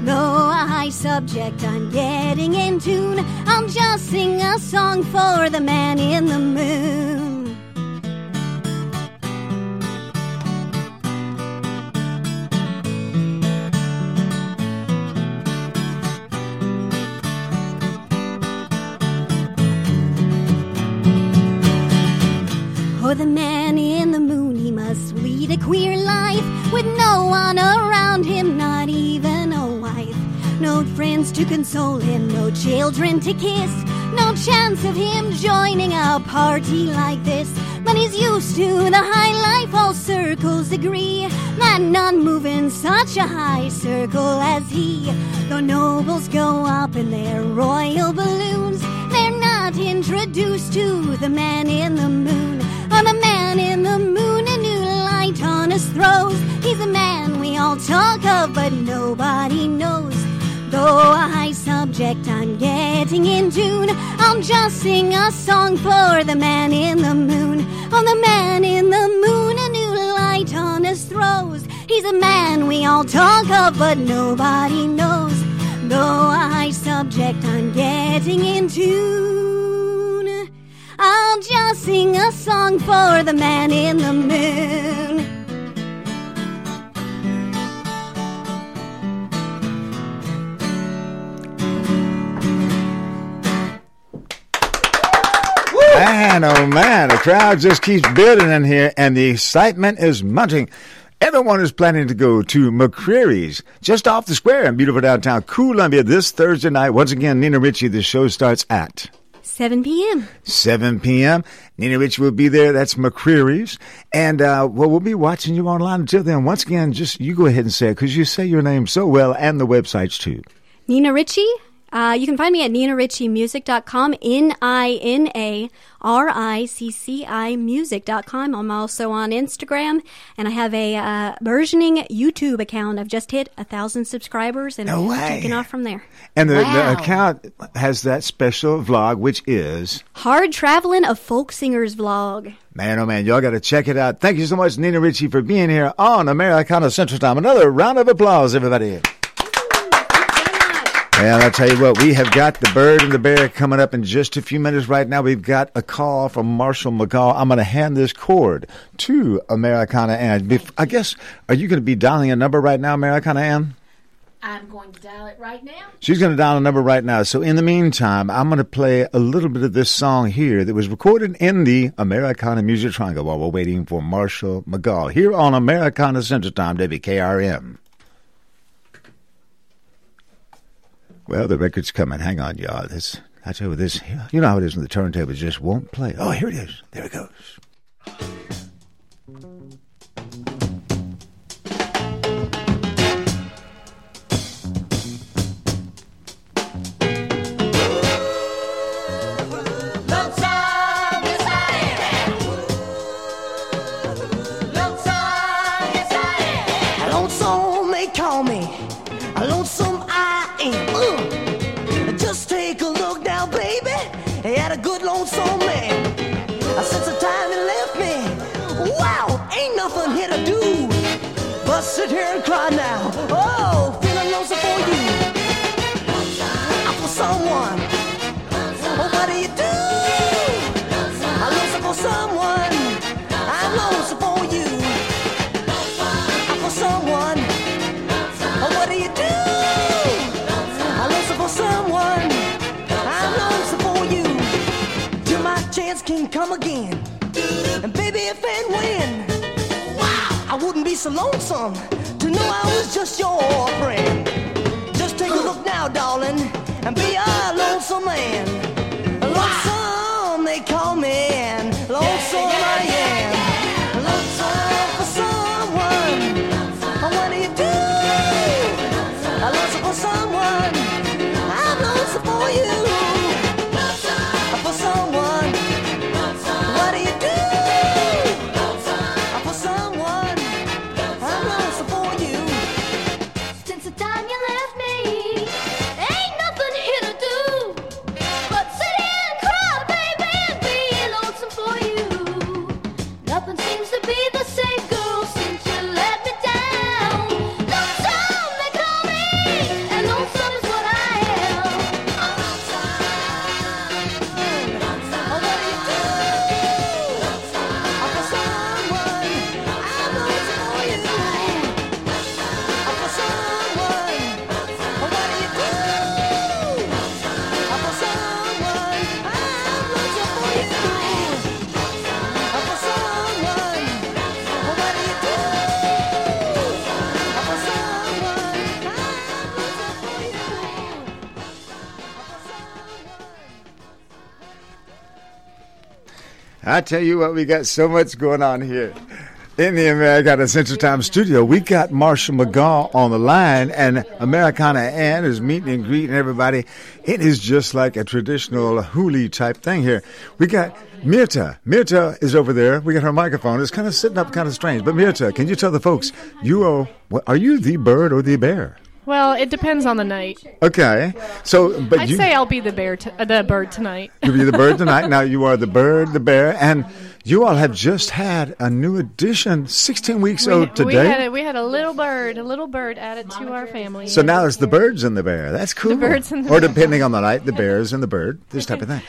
A high subject I'm getting in tune, I'll just sing a song for the man in the moon. The man in the moon, he must lead a queer life with no one around him, not even a wife. No friends to console him, no children to kiss, no chance of him joining a party like this. But he's used to the high life, all circles agree that none move in such a high circle as he. Though nobles go up in their royal balloons, they're not introduced to the man in the moon. Oh, the man in the moon, a new light on us throws. He's a man we all talk of, but nobody knows. Though a high subject I'm getting in tune, I'll just sing a song for the man in the moon. Oh, the man in the moon, a new light on us throws. He's a man we all talk of, but nobody knows. Though a high subject I'm getting in tune, Just sing a song for the man in the moon. Man, oh man, the crowd just keeps building in here, and the excitement is mounting. Everyone is planning to go to McCreary's, just off the square in beautiful downtown Columbia this Thursday night. Once again, Nina Ricci, the show starts at 7 p.m. 7 p.m. Nina Ricci will be there. That's McCreary's. And, uh, well, we'll be watching you online until then. Once again, just you go ahead and say it because you say your name so well and the websites too. Nina Ricci. Uh, you can find me at ninariccimusic.com, N-I-N-A-R-I-C-C-I music.com. I'm also on Instagram, and I have a uh, versioning YouTube account. I've just hit a thousand subscribers, and No I'm way. taking off from there. And the, Wow. the account has that special vlog, which is Hard Traveling, a folk singer's vlog. Man, oh man, y'all got to check it out. Thank you so much, Nina Ricci, for being here on Americana Central Time. Another round of applause, everybody. Well, I'll tell you what, we have got the bird and the bear coming up in just a few minutes. Right now, we've got a call from Marshall McCall. I'm going to hand this cord to Americana Ann. I guess, are you going to be dialing a number right now, Americana Ann? I'm going to dial it right now. She's going to dial a number right now. So in the meantime, I'm going to play a little bit of this song here that was recorded in the Americana Music Triangle while we're waiting for Marshall McGall here on Americana Central Time, WKRM. Well, the record's coming. Hang on, y'all. This, I tell you this, you know how it is when the turntable just won't play. Oh, here it is. There it goes. Again. And baby, if and when, wow, I wouldn't be so lonesome to know I was just your friend. Just take a look now, darling, and be a lonesome man. Tell you what, we got so much going on here. In the Americana Central Time studio, we got Marshall McGaw on the line, and Americana Ann is meeting and greeting everybody. It is just like a traditional hoolie type thing here. We got Mirta. Mirta is over there. We got her microphone. It's kind of sitting up, kind of strange. But Mirta, can you tell the folks you are? Are you the bird or the bear? Well, it depends on the night. Okay, so but I'd you say I'll be the bear, t- uh, the bird tonight. you'll be the bird tonight. Now you are the bird, the bear, and you all have just had a new addition, 16 weeks old today. we had a, we had a little bird, a little bird added to our family. So now it's the birds and the bear. That's cool. The birds and the or depending on the night, the bears and the bird. This type of thing.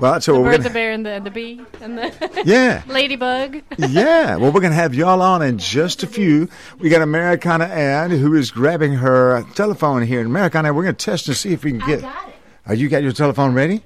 Well, so the we're bird, gonna the bear, and the the bee, and the Yeah. ladybug. yeah. Well, we're gonna have y'all on in just a few. We got Americana Ann who is grabbing her telephone here. Americana, we're gonna test and see if we can get. It. Are you got your telephone ready?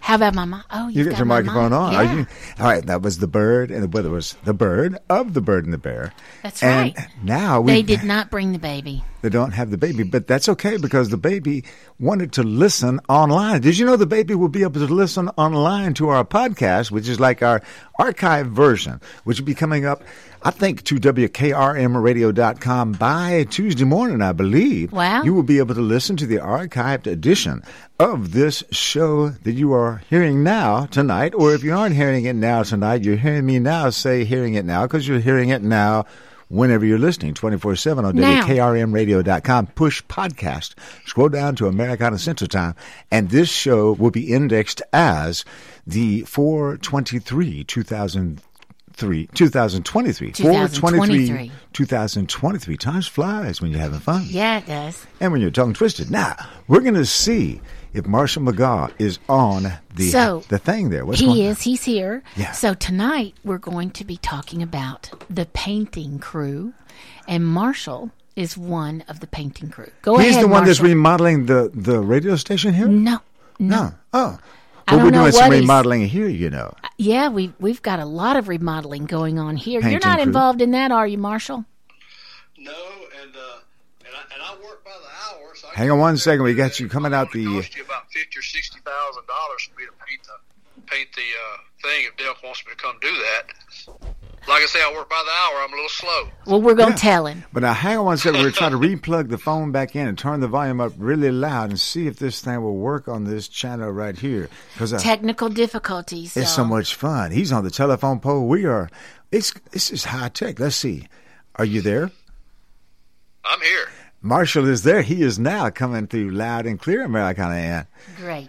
How about my Mama? Oh, You got your microphone mic. on. Yeah. All right. That was the bird, and the weather was the bird of the bird and the bear. That's and right. Now we They did not bring the baby. They don't have the baby, but that's okay because the baby wanted to listen online. Did you know the baby will be able to listen online to our podcast, which is like our archive version, which will be coming up, I think, to WKRMradio.com by Tuesday morning, I believe. Wow. You will be able to listen to the archived edition of this show that you are hearing now tonight, or if you aren't hearing it now tonight, you're hearing me now say hearing it now because you're hearing it now whenever you're listening 24-7 on Now. WKRMradio.com. Push podcast. Scroll down to Americana Central Time, and this show will be indexed as the 423 2003 2023 423 2023. 2023 times flies when you're having fun Yeah, it does. and when you're tongue twisted now we're going to see if marshall mcgaw is on the So, the thing there What's he on? is. He's here. Yeah. So tonight we're going to be talking about the painting crew, and Marshall is one of the painting crew. Go he's ahead. He's the one that's remodeling the the radio station here No, no oh I well, don't we're know doing some what he's- remodeling here you know Yeah, we we've got a lot of remodeling going on here. You're Painting not crew. involved in that, are you, Marshall? No, and and I work by the hours. hang on one second we got you coming out the about fifty or sixty thousand dollars for me to paint the paint the uh, thing. If Delk wants me to come do that, like I say, I work by the hour. I'm a little slow. Well, we're going to Yeah. tell him. But now, hang on one second. We're trying to replug the phone back in and turn the volume up really loud and see if this thing will work on this channel right here. Because uh, Technical difficulties. it's so y'all. much fun. He's on the telephone pole. We are. It's this is high tech. Let's see. Are you there? I'm here. Marshall is there. He is now coming through loud and clear, Americana Ann. Great.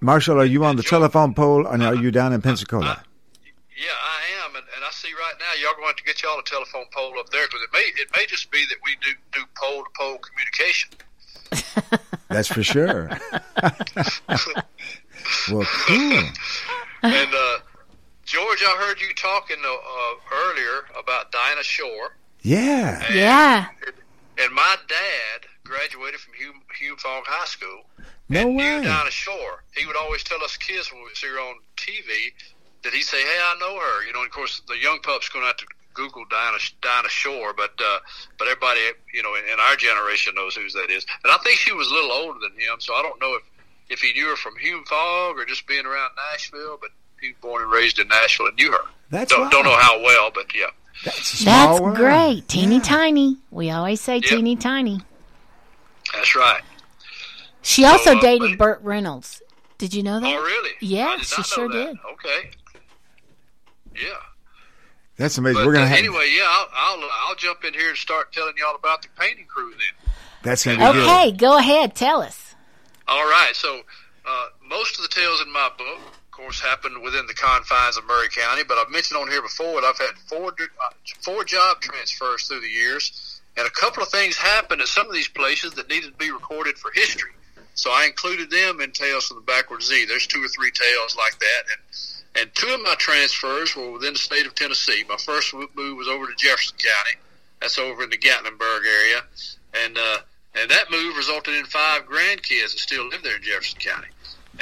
Marshall, are you on the telephone pole and are uh-huh. you down in Pensacola? Uh, yeah, I am, and, and I see right now y'all going to get y'all a telephone pole up there because it may it may just be that we do do pole to pole communication. That's for sure. well, cool. and uh, George, I heard you talking uh, uh, earlier about Dinah Shore. Yeah. Yeah. And my dad graduated from Hume, Hume Fogg High School. No Knew way. Dinah Shore. He would always tell us kids when we see her on TV that he'd say, "Hey, I know her." You know, and of course, the young pups going to have to Google Dinah Dinah Shore, but uh, but everybody, you know, in, in our generation knows who that is. And I think she was a little older than him, so I don't know if if he knew her from Hume Fogg or just being around Nashville. But he was born and raised in Nashville and knew her. That's don't, don't know how well, but yeah. That's great. Teeny tiny. We always say Yep. teeny tiny. That's right. She also uh, dated Burt Reynolds. Did you know that? Oh, really? Yeah, she sure that. did. Okay. Yeah. That's amazing. But We're gonna uh, have. anyway, yeah, I'll, I'll I'll jump in here and start telling y'all about the painting crew then. That's gonna be good. Okay, go ahead. Tell us. All right. So uh, most of the tales in my book, of course, happened within the confines of Maury County. But I've mentioned on here before that I've had four uh, four job transfers through the years, and a couple of things happened at some of these places that needed to be recorded for history. So I included them in Tales from the Backward Z. There's two or three tales like that, and and two of my transfers were within the state of Tennessee. My first move was over to Jefferson County. That's over in the Gatlinburg area, and uh, and that move resulted in five grandkids that still live there in Jefferson County.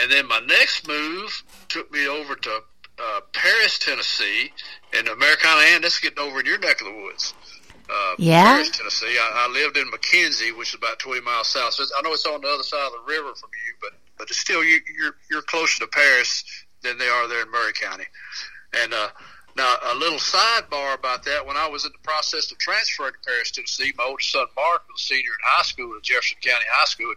And then my next move took me over to uh, Paris, Tennessee, and Americana, and that's getting over in your neck of the woods. Uh, Yeah? Paris, Tennessee. I, I lived in McKenzie, which is about 20 miles south. So I know it's on the other side of the river from you, but but it's still you, you're you're closer to Paris than they are there in Maury County. And uh, Now, a little sidebar about that: when I was in the process of transferring to Paris, Tennessee, my oldest son Mark was a senior in high school at Jefferson County High School,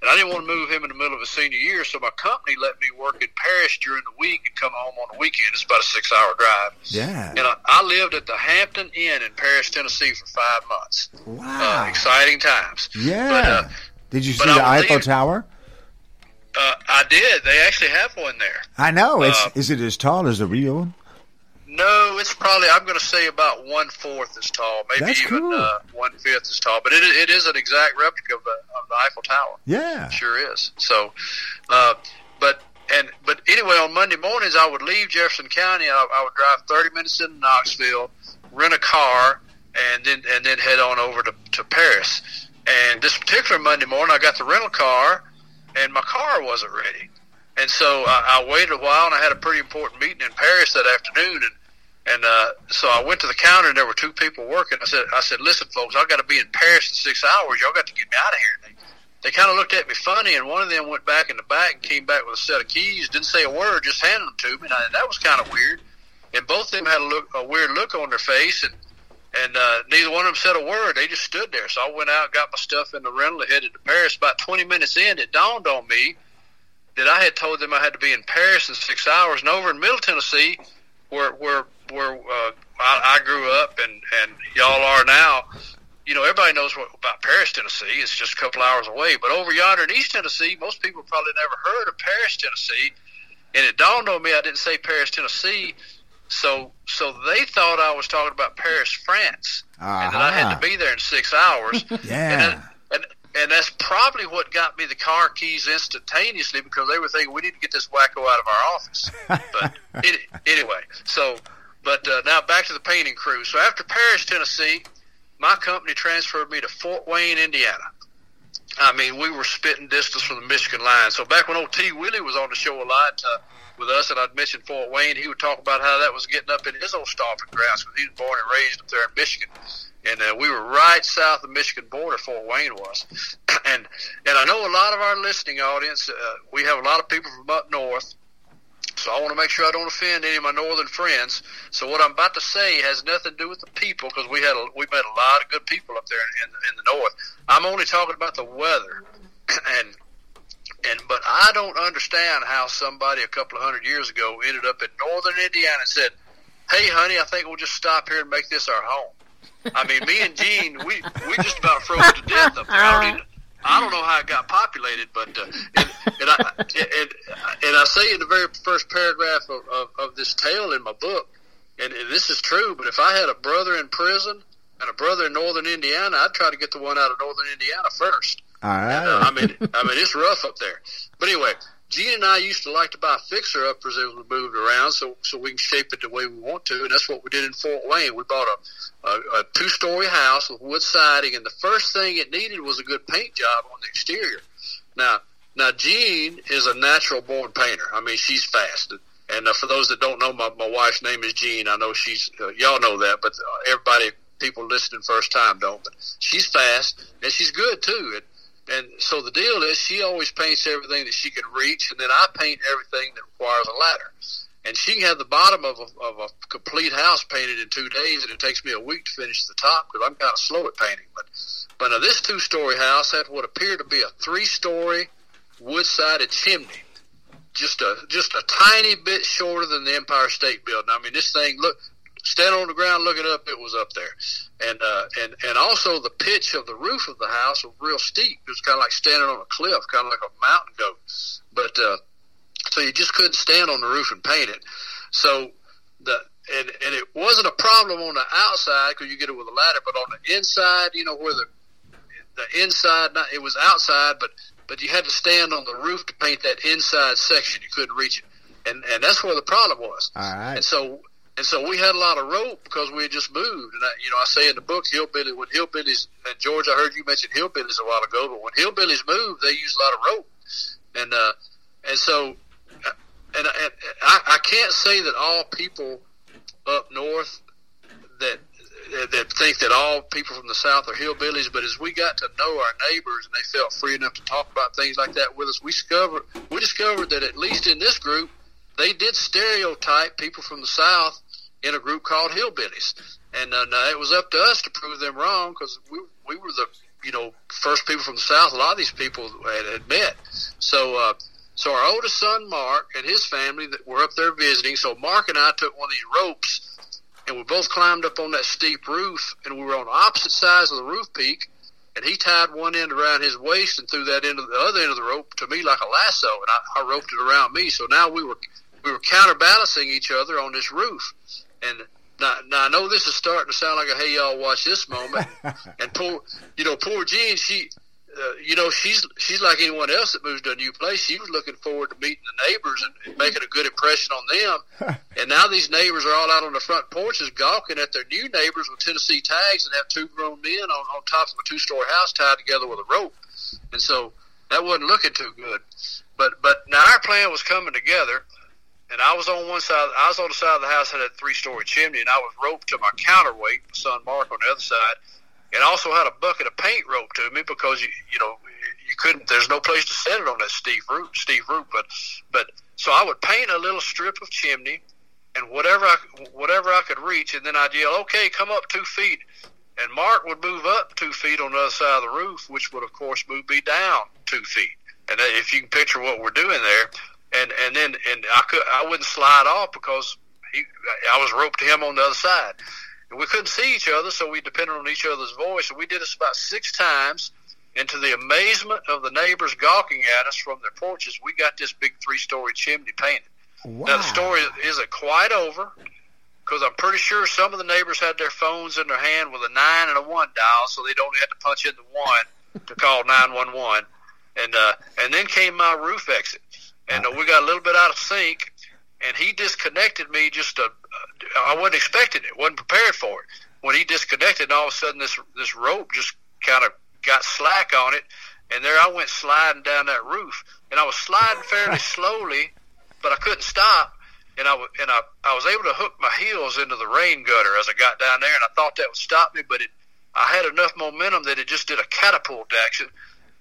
and I didn't want to move him in the middle of his senior year, so my company let me work in Paris during the week and come home on the weekend. It's about a six-hour drive. Yeah. And I, I lived at the Hampton Inn in Paris, Tennessee, for five months. Wow. Uh, exciting times. Yeah. But, uh, Did you see the Eiffel leave- Tower? Uh, I did. They actually have one there. I know. It's Uh, is it as tall as the real one? No, it's probably I'm going to say about one fourth as tall, maybe That's even cool. uh, one fifth as tall. But it, it is an exact replica of the, of the Eiffel Tower. Yeah. Sure is. So, uh, but and but anyway, on Monday mornings I would leave Jefferson County. I, I would drive 30 minutes into Knoxville, rent a car, and then and then head on over to, to Paris. And this particular Monday morning, I got the rental car, and my car wasn't ready. And so I, I waited a while, and I had a pretty important meeting in Paris that afternoon, and and uh, so I went to the counter, and there were two people working. I said, I said, listen, folks, I've got to be in Paris in six hours. Y'all got to get me out of here. And they, they kind of looked at me funny, and one of them went back in the back and came back with a set of keys. Didn't say a word, just handed them to me. And I, that was kind of weird. And both of them had a look, a weird look on their face, and and uh, neither one of them said a word. They just stood there. So I went out, got my stuff in the rental, and headed to Paris. About 20 minutes in, it dawned on me that I had told them I had to be in Paris in six hours. And over in Middle Tennessee, where where where uh, I, I grew up and and y'all are now, you know, everybody knows what, about Paris, Tennessee. It's just a couple hours away. But over yonder in East Tennessee, most people probably never heard of Paris, Tennessee. And it dawned on me I didn't say Paris, Tennessee. So so they thought I was talking about Paris, France, and that I had to be there in six hours. Yeah. And, that, and and that's probably what got me the car keys instantaneously because they were thinking we need to get this wacko out of our office. But it, anyway, so but uh, now back to the painting crew. So after Paris, Tennessee, my company transferred me to Fort Wayne, Indiana. I mean, we were spitting distance from the Michigan line. So back when old T. Willie was on the show a lot uh, with us, and I'd mentioned Fort Wayne, he would talk about how that was getting up in his old stomping grounds because he was born and raised up there in Michigan. And uh, we were right south of the Michigan border. Fort Wayne was, and and I know a lot of our listening audience. Uh, we have a lot of people from up north, so I want to make sure I don't offend any of my northern friends. So what I'm about to say has nothing to do with the people because we had a, we met a lot of good people up there in, in, in the north. I'm only talking about the weather, and and but I don't understand how somebody a couple of hundred years ago ended up in northern Indiana and said, "Hey, honey, I think we'll just stop here and make this our home." I mean, me and Gene, we we just about froze to death up there. I don't even. I don't know how it got populated, but uh, and, and, I, and, and I say in the very first paragraph of, of, of this tale in my book, and, and this is true. But if I had a brother in prison and a brother in northern Indiana, I'd try to get the one out of northern Indiana first. Right. Uh, I mean, I mean, it's rough up there. But anyway, Gene and I used to like to buy fixer uppers as we moved around, so so we can shape it the way we want to, and that's what we did in Fort Wayne. We bought a, a, a two story house with wood siding, and the first thing it needed was a good paint job on the exterior. Now, now Jean is a natural born painter. I mean, she's fast. And uh, for those that don't know, my, my wife's name is Jean. I know she's, uh, y'all know that, but uh, everybody, people listening first time don't. But she's fast and she's good too. And, and so the deal is she always paints everything that she can reach, and then I paint everything that requires a ladder. And she can have the bottom of a, of a complete house painted in two days, and it takes me a week to finish the top because I'm kind of slow at painting. But but now this two story house had what appeared to be a three story wood sided chimney, just a just a tiny bit shorter than the Empire State Building. I mean, this thing look stand on the ground, look it up, it was up there. And uh, and and also the pitch of the roof of the house was real steep. It was kind of like standing on a cliff, kind of like a mountain goat. But uh, so you just couldn't stand on the roof and paint it. So the and and it wasn't a problem on the outside because you get it with a ladder, but on the inside, you know where the the inside, not it was outside, but but you had to stand on the roof to paint that inside section. You couldn't reach it, and and that's where the problem was. All right. And so and so we had a lot of rope because we had just moved. And I, you know, I say in the book, hillbilly when hillbillies and George, I heard you mention hillbillies a while ago, but when hillbillies move, they use a lot of rope, and uh, and so uh, and, and I, I can't say that all people up north that that think that all people from the south are hillbillies, but as we got to know our neighbors and they felt free enough to talk about things like that with us, we discovered we discovered that at least in this group, they did stereotype people from the south in a group called Hillbillies, and uh, it was up to us to prove them wrong because we we were the you know first people from the South. A lot of these people had, had met, so. Uh, so our oldest son, Mark, and his family that were up there visiting. So Mark and I took one of these ropes, and we both climbed up on that steep roof, and we were on opposite sides of the roof peak. And he tied one end around his waist and threw that end of the other end of the rope to me like a lasso, and I, I roped it around me. So now we were we were counterbalancing each other on this roof, and now, now I know this is starting to sound like a hey y'all watch this moment. and poor, you know, poor Jean, she, uh, you know, she's she's like anyone else that moves to a new place. She was looking forward to meeting the neighbors and, and making a good impression on them. and now these neighbors are all out on the front porches gawking at their new neighbors with Tennessee tags and have two grown men on, on top of a two story house tied together with a rope. And so that wasn't looking too good. But but now our plan was coming together and I was on one side. I was on the side of the house that had a three story chimney, and I was roped to my counterweight, my son Mark on the other side, and also had a bucket of paint roped to me because you you know you couldn't. There's no place to set it on that steep roof, steep roof. But but so I would paint a little strip of chimney, and whatever I whatever I could reach, and then I'd yell, "Okay, come up two feet." And Mark would move up two feet on the other side of the roof, which would of course move me down two feet. And if you can picture what we're doing there, and and then and I could I wouldn't slide off because he I was roped to him on the other side, and we couldn't see each other, so we depended on each other's voice. And we did this about six times. And to the amazement of the neighbors gawking at us from their porches, we got this big three-story chimney painted. Wow. Now the story isn't quite over because I'm pretty sure some of the neighbors had their phones in their hand with a nine and a one dial, so they'd only had to punch in the one to call nine one one. And uh, and then came my roof exit and uh, we got a little bit out of sync, and he disconnected me. Just a, I wasn't expecting it, wasn't prepared for it. When he disconnected, and all of a sudden this this rope just kind of got slack on it, and there I went sliding down that roof, and I was sliding fairly slowly, but I couldn't stop, and I and I I was able to hook my heels into the rain gutter as I got down there, and I thought that would stop me, but it I had enough momentum that it just did a catapult action,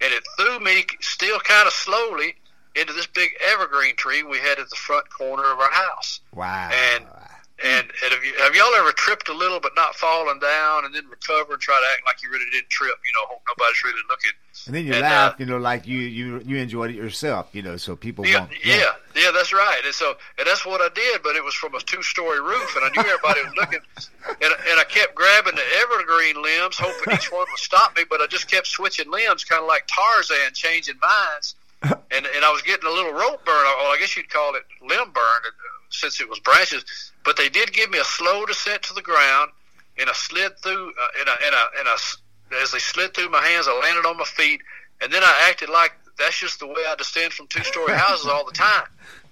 and it threw me still kind of slowly into this big evergreen tree we had at the front corner of our house. Wow. And and, and have, you, have y'all ever tripped a little but not fallen down and then recover and try to act like you really didn't trip? You know, hope nobody's really looking. And then you And, laugh, uh, you know, like you you you enjoyed it yourself, you know, so people Yeah, won't. yeah, yeah, that's right. And so, and that's what I did, but it was from a two-story roof, and I knew everybody was looking, and, and I kept grabbing the evergreen limbs, hoping each one would stop me, but I just kept switching limbs, kind of like Tarzan changing minds, and and I was getting a little rope burn, or I guess you'd call it limb burn, uh, since it was branches. But they did give me a slow descent to the ground, and I slid through, uh, and I, and I, and I, as they slid through my hands, I landed on my feet, and then I acted like that's just the way I descend from two-story houses all the time.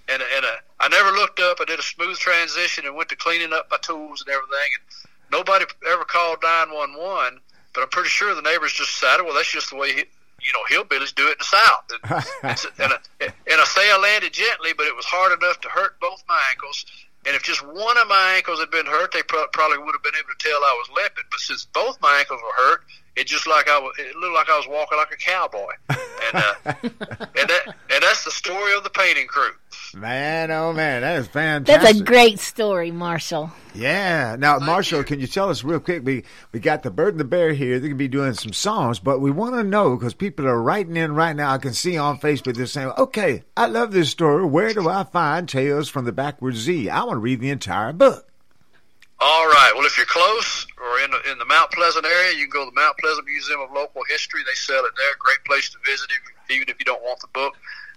And and uh, I never looked up. I did a smooth transition and went to cleaning up my tools and everything. And nobody ever called nine one one, but I'm pretty sure the neighbors just decided, well, that's just the way he, you know hillbillies do it in the South. And, and, I, and I say I landed gently, but it was hard enough to hurt both my ankles. And if just one of my ankles had been hurt, they pro- probably would have been able to tell I was limping. But since both my ankles were hurt, it just like I was, it looked like I was walking like a cowboy. And uh, and that and that's the story of the painting crew. Man, oh man, that is fantastic. That's a great story, Marshall. Yeah. Now, Marshall, can you tell us real quick? We we got the Bird and the Bear here. They're gonna be doing some songs, but we want to know because people are writing in right now. I can see on Facebook they're saying, "Okay, I love this story. Where do I find Tales from the Backward Z? I want to read the entire book." All right. Well, if you're close or in the, in the Mount Pleasant area, you can go to the Mount Pleasant Museum of Local History. They sell it there. Great place to visit, if, even if you don't want the book.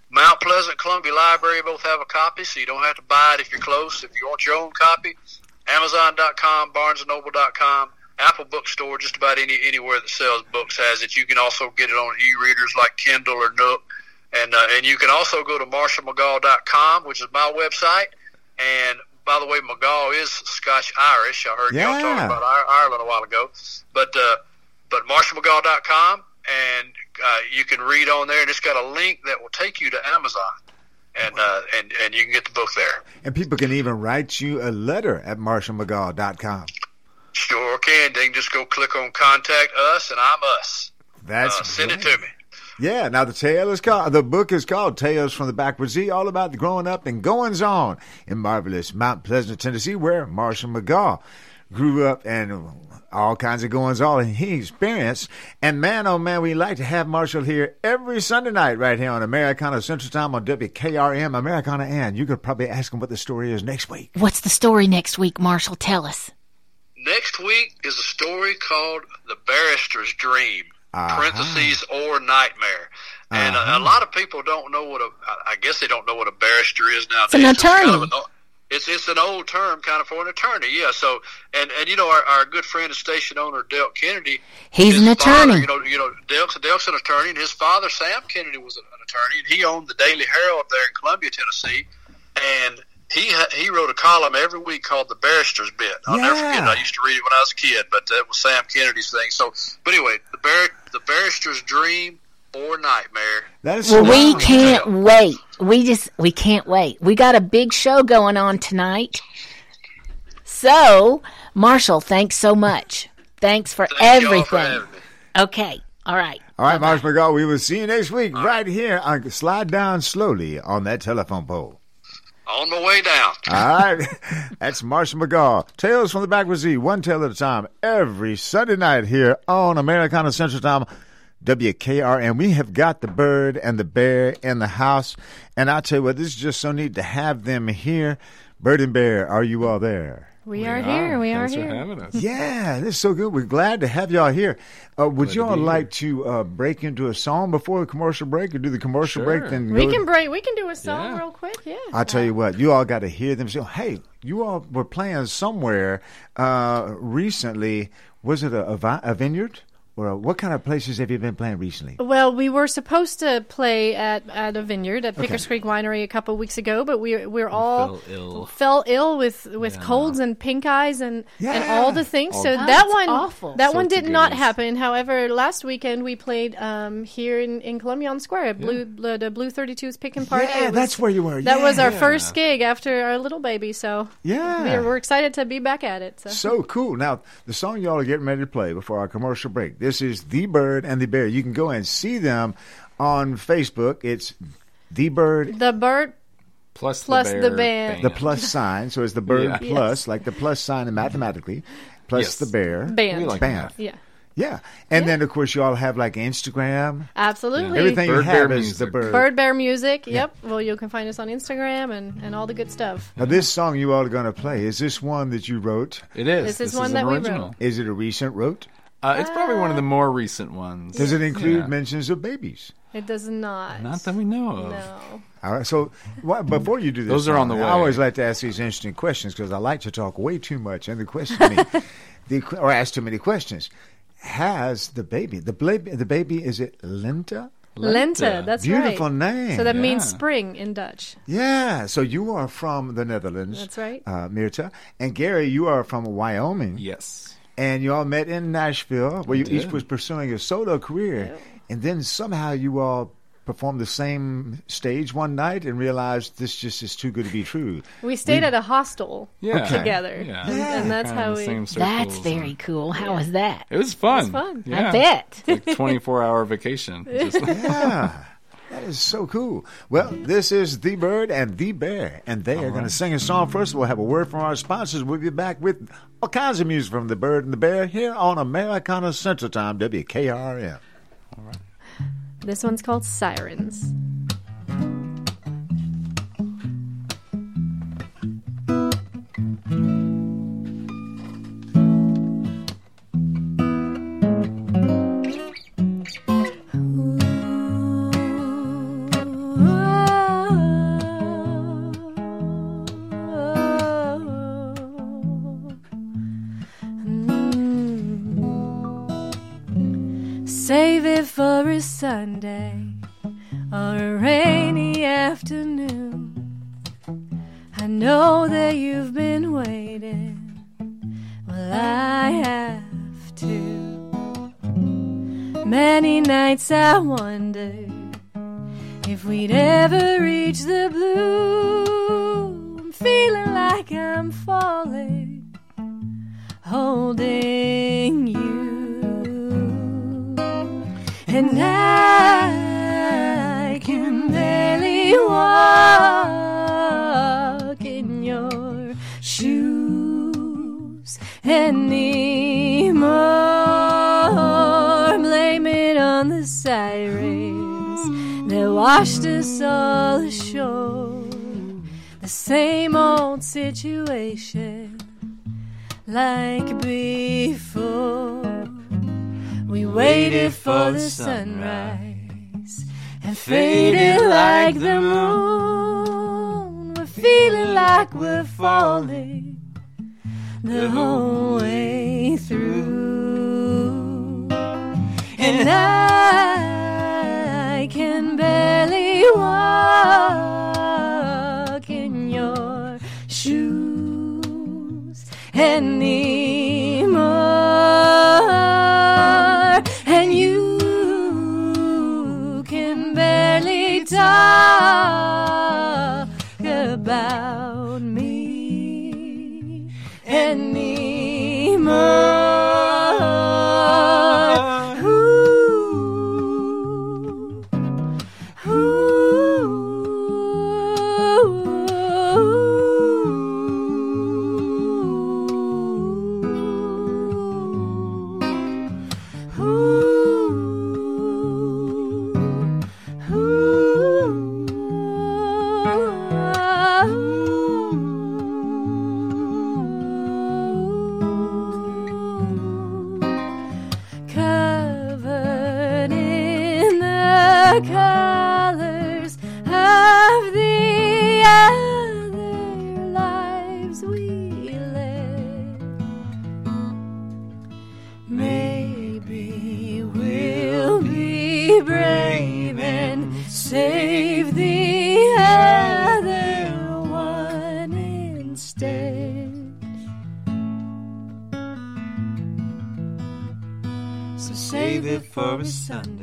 Mount Pleasant, Columbia Library both have a copy, so you don't have to buy it if you're close. If you want your own copy, Amazon.com, BarnesandNoble.com, Apple Bookstore, just about any anywhere that sells books has it. You can also get it on e-readers like Kindle or Nook, and uh, and you can also go to MarshallMcGaw.com, which is my website. And by the way, McGaw is Scotch Irish. I heard y'all talking about Ireland a while ago, but uh, but MarshallMcGaw.com, and uh, you can read on there, and it's got a link that will take you to Amazon, and uh, and and you can get the book there. And people can even write you a letter at marshallmcgaw.com. Sure can. They can just go click on contact us, and I'm us. That's uh, send it to me. Yeah, now the tale is called, the book is called Tales from the Backwoods Z, all about the growing up and goings on in marvelous Mount Pleasant, Tennessee, where Marshall McGaw grew up and all kinds of goings on he experienced. And man, oh man, we like to have Marshall here every Sunday night right here on Americana Central Time on WKRM Americana. And you could probably ask him what the story is next week. What's the story next week, Marshall? Tell us. Next week is a story called The Barrister's Dream, Uh-huh. parentheses, or Nightmare. And Uh-huh. a, a lot of people don't know what a, I guess they don't know what a barrister is nowadays. an It's kind attorney. of an o- it's, it's an old term kind of for an attorney, yeah. So, and, and you know, our, our good friend and station owner, Dale Kennedy. He's an father, attorney. You know, you know, Dale's, Dale's an attorney, and his father, Sam Kennedy, was an attorney, and he owned the Daily Herald there in Columbia, Tennessee. And he ha- he wrote a column every week called the Barrister's Bit. I'll never forget. it. I used to read it when I was a kid, but that was Sam Kennedy's thing. So, but anyway, the bar- the Barrister's Dream or Nightmare. That is Well, we can't wait. We just we can't wait. We got a big show going on tonight. So, Marshall, thanks so much. Thanks for Thank y'all for everything. me. Okay. All right. All right, Marshall McGaw, we will see you next week right here. on Slide down slowly on that telephone pole. On the way down. All right. That's Marshall McGaw. Tales from the Backwoods Z, one tale at a time, every Sunday night here on Americana Central Time, WKR. And we have got the bird and the bear in the house. And I'll tell you what, this is just so neat to have them here. Bird and bear, are you all there? We, are, here. We are here. For having us. Yeah, this is so good. We're glad to have y'all here. Uh, would Glad you all be like to uh, break into a song before the commercial break, or do the commercial break? Then We go- can break. We can do a song real quick. Yeah. I'll tell you what, you all got to hear them say, hey, you all were playing somewhere uh, recently. Was it a, a, vi- a vineyard? Or what kind of places have you been playing recently? Well, we were supposed to play at, at a vineyard at Okay. Pickers Creek Winery a couple weeks ago, but we we're all fell ill. fell ill with with colds and pink eyes and and all the things. All so the- that one awful. that one Sorts of did not happen. However, last weekend we played um, here in, in Columbia on Square at Blue the, the Blue 32's Pickin' Party. Yeah, was- that's where you were. That was our first gig after our little baby. So Yeah. we're, we're excited to be back at it. So. So cool. Now, the song y'all are getting ready to play before our commercial break. This is The Bird and the Bear. You can go and see them on Facebook. It's The Bird the bird Plus, plus the, the bear band. the plus sign. So it's the bird Yeah. plus, Yes. like the plus sign mathematically, plus Yes. the bear. Band. Like band. Yeah. Yeah. And then, of course, you all have like Instagram. Absolutely. Everything you Bird, have bear is the music. bird. Bird Bear Music. Yep. Well, you can find us on Instagram and, and all the good stuff. Now, this song you all are going to play, is this one that you wrote? It is. This is This one is that an we original. wrote. Is it a recent wrote? Uh, it's probably one of the more recent ones. Does it include Yeah. mentions of babies? It does not. Not that we know of. No. All right. So wha- before you do this, Those are on song, the I way. always like to ask these interesting questions because I like to talk way too much, and the question to me, the, que- or ask too many questions. Has the baby, the baby, the baby, is it Linta? Lente. That's Beautiful right. name. So that means Yeah. spring in Dutch. Yeah. So you are from the Netherlands. That's right. uh, Mirta, and Gary, you are from Wyoming. Yes. And you all met in Nashville, where you We each was pursuing a solo career, and then somehow you all performed the same stage one night and realized this just is too good to be true. We stayed at a hostel Yeah. Okay. together. Yeah. And, and that's Kinda how we. same That's very and- cool. How was that? It was fun. It was fun. I Yeah. bet. It's like 24 hour vacation. Just- Yeah. That is so cool. Well, this is The Bird and The Bear, and they are going to sing a song first. We'll have a word from our sponsors. We'll be back with all kinds of music from The Bird and the Bear here on Americana Central Time, WKRM. All right. This one's called Sirens. Sunday or a rainy afternoon. I know that you've been waiting. Well, I have too. Many nights I wondered if we'd ever reach the blue. I'm feeling like I'm falling, holding you. And I can barely walk in your shoes anymore. Blame it on the sirens that washed us all ashore. The same old situation like before. We waited for the sunrise and faded like the moon. We're feeling like we're falling the whole way through. And I can barely walk in your shoes anymore. Save it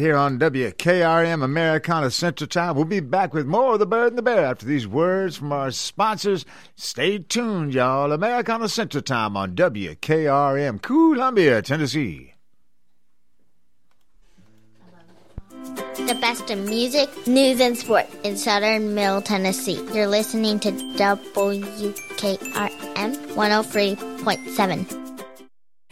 here on WKRM Americana Central Time. We'll be back with more of the bird and the bear after these words from our sponsors. Stay tuned, y'all. Americana Central Time on WKRM, Columbia, Tennessee. The best in music, news, and sport in southern Middle Tennessee. You're listening to WKRM 103.7.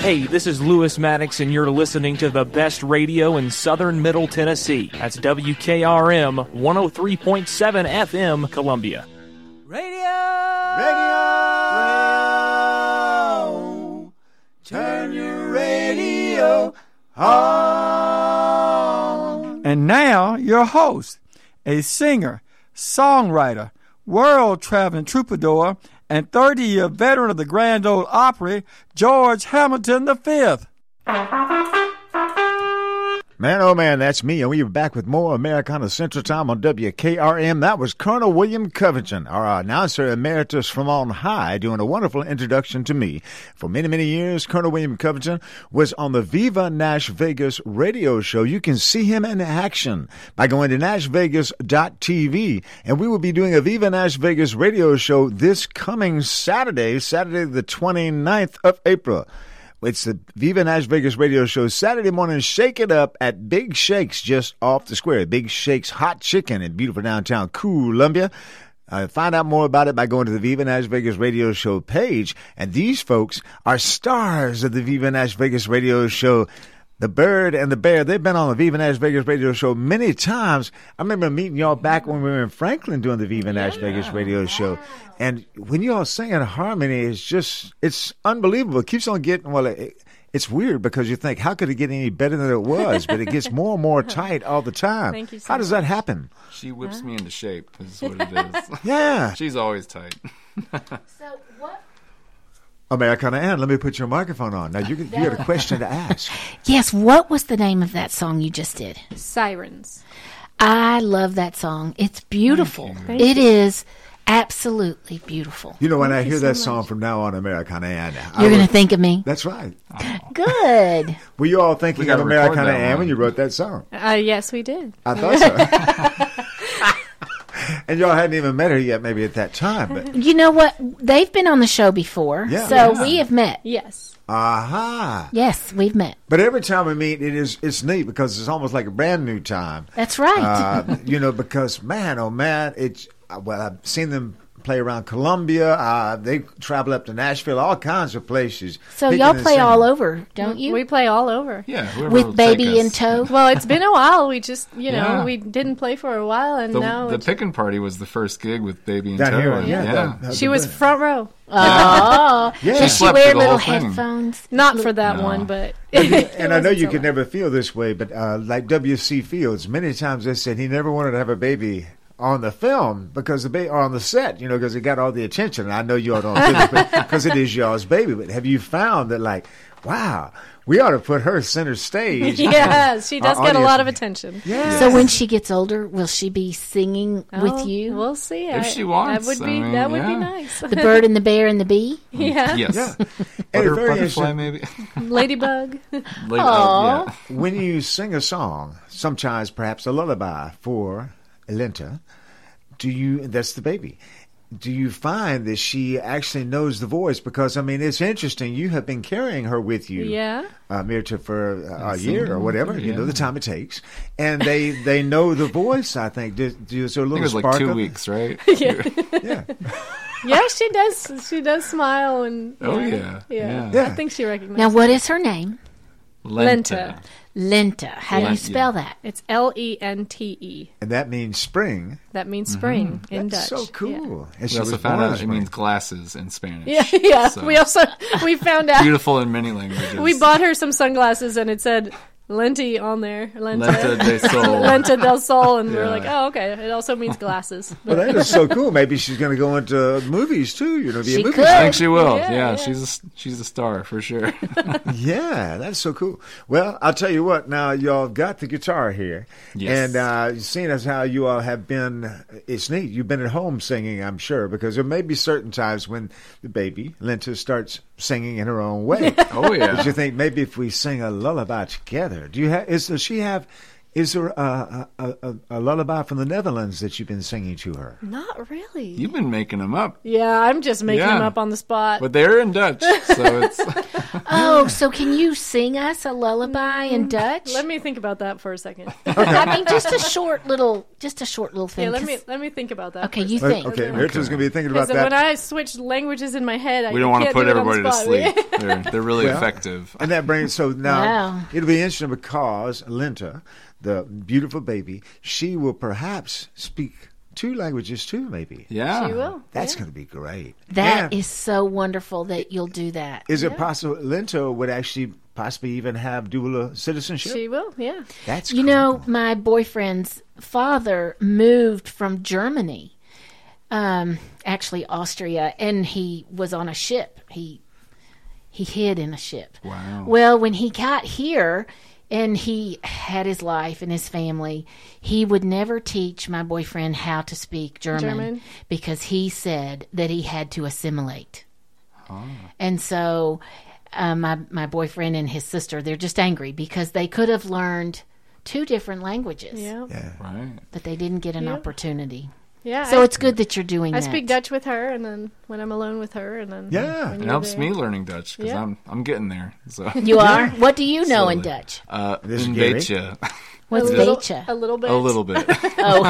Hey, this is Lewis Maddox, and you're listening to the best radio in southern Middle Tennessee. That's WKRM 103.7 FM, Columbia. Radio. Radio! Turn your radio on. And now, your host, a singer, songwriter, world traveling troubadour, and 30 year veteran of the Grand Ole Opry, George Hamilton V. Man, oh man, that's me, and we are back with more Americana Central Time on WKRM. That was Colonel William Covington, our announcer emeritus from on high, doing a wonderful introduction to me. For many, many years, Colonel William Covington was on the Viva Nash Vegas radio show. You can see him in action by going to NashVegas.tv, and we will be doing a Viva Nash Vegas radio show this coming Saturday, Saturday the 29th of April. It's the Viva Nash Vegas radio show Saturday morning. Shake it up at Big Shakes just off the square. Big Shakes Hot Chicken in beautiful downtown Columbia. Uh, find out more about it by going to the Viva Nash Vegas radio show page. And these folks are stars of the Viva Nash Vegas radio show. The Bird and the Bear, they've been on the Viva Nash Vegas radio show many times. I remember meeting y'all back when we were in Franklin doing the Viva Nash Vegas radio show. And when y'all sing in harmony, it's just, it's unbelievable. It keeps on getting, well, it, it's weird because you think, how could it get any better than it was? But it gets more and more tight all the time. Thank you so how does that happen? She whips me into shape. Is what it is. Yeah. She's always tight. So what? Americana Ann, let me put your microphone on. Now, you, you got a question to ask. Yes, what was the name of that song you just did? Sirens. I love that song. It's beautiful. Thank It you. is absolutely beautiful. You know, when I Thank you hear so that much. song from now on, Americana Ann, I You're going to think of me. That's right. Good. Were you all thinking We of gotta Americana Ann when you wrote that song? Uh, yes, we did. I thought so. and y'all hadn't even met her yet, maybe at that time. But You know what? They've been on the show before, Yeah. so Yeah. we have met. Yes. aha. Yes, we've met. But every time we meet, it is it's neat because it's almost like a brand new time. That's right. Uh, you know, because man, oh man, it's uh, well, I've seen them play around Columbia. Uh, they travel up to Nashville, all kinds of places. So y'all play all over, don't you? We play all over. Yeah, With baby in tow. Well, it's been a while. We just, you know, Yeah. we didn't play for a while, and The, now the it's- picking party was the first gig with Baby in Tow. here, and- yeah, yeah. down- down she was back. front row. Oh, Yeah. does She she wear little headphones? Not for that No. one, but and I know you so could never feel this way, but uh, like W.C. Fields, many times they said he never wanted to have a baby on the film because the baby or on the set, you know, because it got all the attention. And I know y'all don't do this because it is y'all's baby. But have you found that, like, wow, we ought to put her center stage? yes, she does get a lot of attention. Yeah. So when she gets older, will she be singing Oh, with you? We'll see. If I- she wants, that would I be mean, that would be nice. The bird and the bear and the bee. yeah. Yes. Yeah. Butter, it's butterfly, maybe. Ladybug. Late- Aw. uh, yeah. when you sing a song, sometimes perhaps a lullaby for Lente, do you? That's the baby. do you find that she actually knows the voice? Because I mean, it's interesting. You have been carrying her with you, Yeah. uh, Mirta, for uh, a year or it. whatever. You know the time it takes, and they they know the voice. I think. Do, do, is there a I little think it was like spark two weeks, right? yeah. yeah, she does. She does smile and. Oh, yeah. yeah. Yeah. Yeah. I think she recognizes. Now, what is her name? Lente. Lente. How do you spell that? It's L E N T E. And that means spring. That means spring mm-hmm. in That's Dutch. so cool. And We she also found out it means glasses in Spanish. Yeah, yeah. So- We also we found out Beautiful in many languages. we bought her some sunglasses and it said Lenti on there. Lenta, Lenta del Sol. Lenta del Sol, and we we're like, oh, okay. It also means glasses. Well, that is so cool. Maybe she's going to go into movies too. You know, be She a movie could. star. I think she will. Yeah, Yeah, yeah. she's a, s- she's a star for sure. Yeah, that's so cool. Well, I'll tell you what. Now y'all got the guitar here, Yes. and uh, seeing as how you all have been, it's neat. You've been at home singing, I'm sure, because there may be certain times when the baby Lente starts singing in her own way. Oh, yeah. But you think maybe if we sing a lullaby together, do you have? Is does she have? Is there a, a, a, a lullaby from the Netherlands that you've been singing to her? Not really. You've been making them up, yeah, I'm just making Yeah. them up on the spot. but they're in Dutch, so it's Oh, so can you sing us a lullaby in mm, Dutch? Let me think about that for a second. I mean, just a short little, just a short little thing. yeah, let 'cause- me let me think about that. Okay, you think. Okay, Mirta's going to be thinking about Because that. when I switch languages in my head, I we don't want to put do it on the everybody to sleep. They're they're really Well, effective. And that brings so now Wow. it'll be interesting because Lente, the beautiful baby, she will perhaps speak two languages too. Maybe Yeah, She will. that's yeah. going to be great. That Yeah. is so wonderful that you'll do that. Is it possible Lente would actually possibly even have dual citizenship? She will. Yeah. that's You cool. know, my boyfriend's father moved from Germany, um, actually Austria, and he was on a ship. He he hid in a ship. Wow. Well, when he got here and he had his life and his family, he would never teach my boyfriend how to speak German, German. because he said that he had to assimilate. Oh. And so uh, my my boyfriend and his sister, they're just angry because they could have learned two different languages, Yeah. Yeah. right. but they didn't get an Yeah. opportunity. Yeah. So I, it's good that you're doing I that. speak Dutch with her, and then when I'm alone with her, and then Yeah. when It helps there. me learning Dutch because Yeah. I'm I'm getting there. So You are? What do you know in Dutch? uh, This is een Gary. beetje. What's a little, beetje? a little bit. a little bit Oh,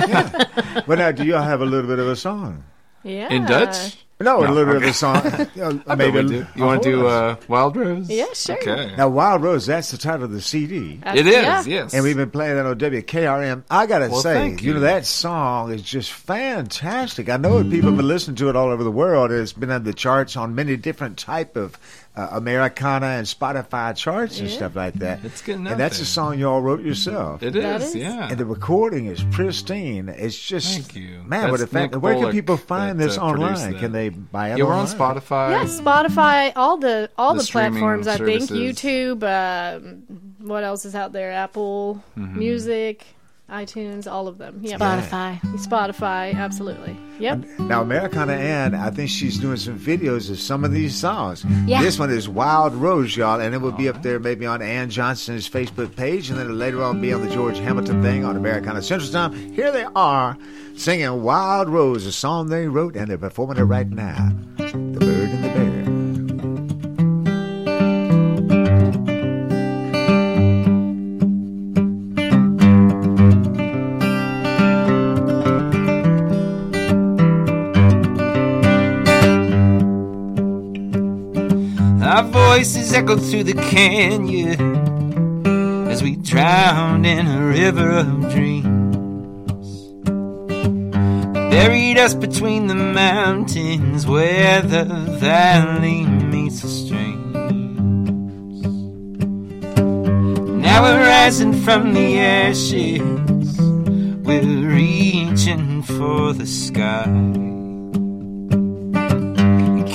But now, do y'all have a little bit of a song? Yeah. in Dutch. No, a No, little bit of okay. a song. You know, I bet maybe we do. You want to do uh, Wild Rose? Yeah, sure. Okay. Now, Wild Rose, that's the title of the CD. That's- it is. yeah. Yes. And we've been playing that on WKRM. I gotta Well, say, thank you. know that song is just fantastic. I know that people have been listening to it all over the world. It's been on the charts on many different type of uh, Americana and Spotify charts and Yeah. stuff like that. It's getting out and that's there. a song you all wrote yourself. It That is. is. Yeah. and the recording is pristine. It's just Thank you. man. What a That's fact. Nick Where can people find that, this uh, online? Can they buy it? yeah, we're on? Spotify. Yeah, Spotify, all the all The the, streaming platforms. I think. YouTube. Um, what else is out there? Apple Mm-hmm. Music, iTunes, all of them. Yeah, Spotify. Spotify, absolutely. Yep. Now, Americana Ann, I think she's doing some videos of some of these songs. Yeah. This one is Wild Rose, y'all, and it will be up there maybe on Ann Johnson's Facebook page, and then later on be on the George Hamilton thing on Americana Central Time. Here they are singing Wild Rose, a song they wrote, and they're performing it right now. The voices echoed through the canyon as we drowned in a river of dreams. Buried us between the mountains where the valley meets the streams. Now we're rising from the ashes, we're reaching for the sky.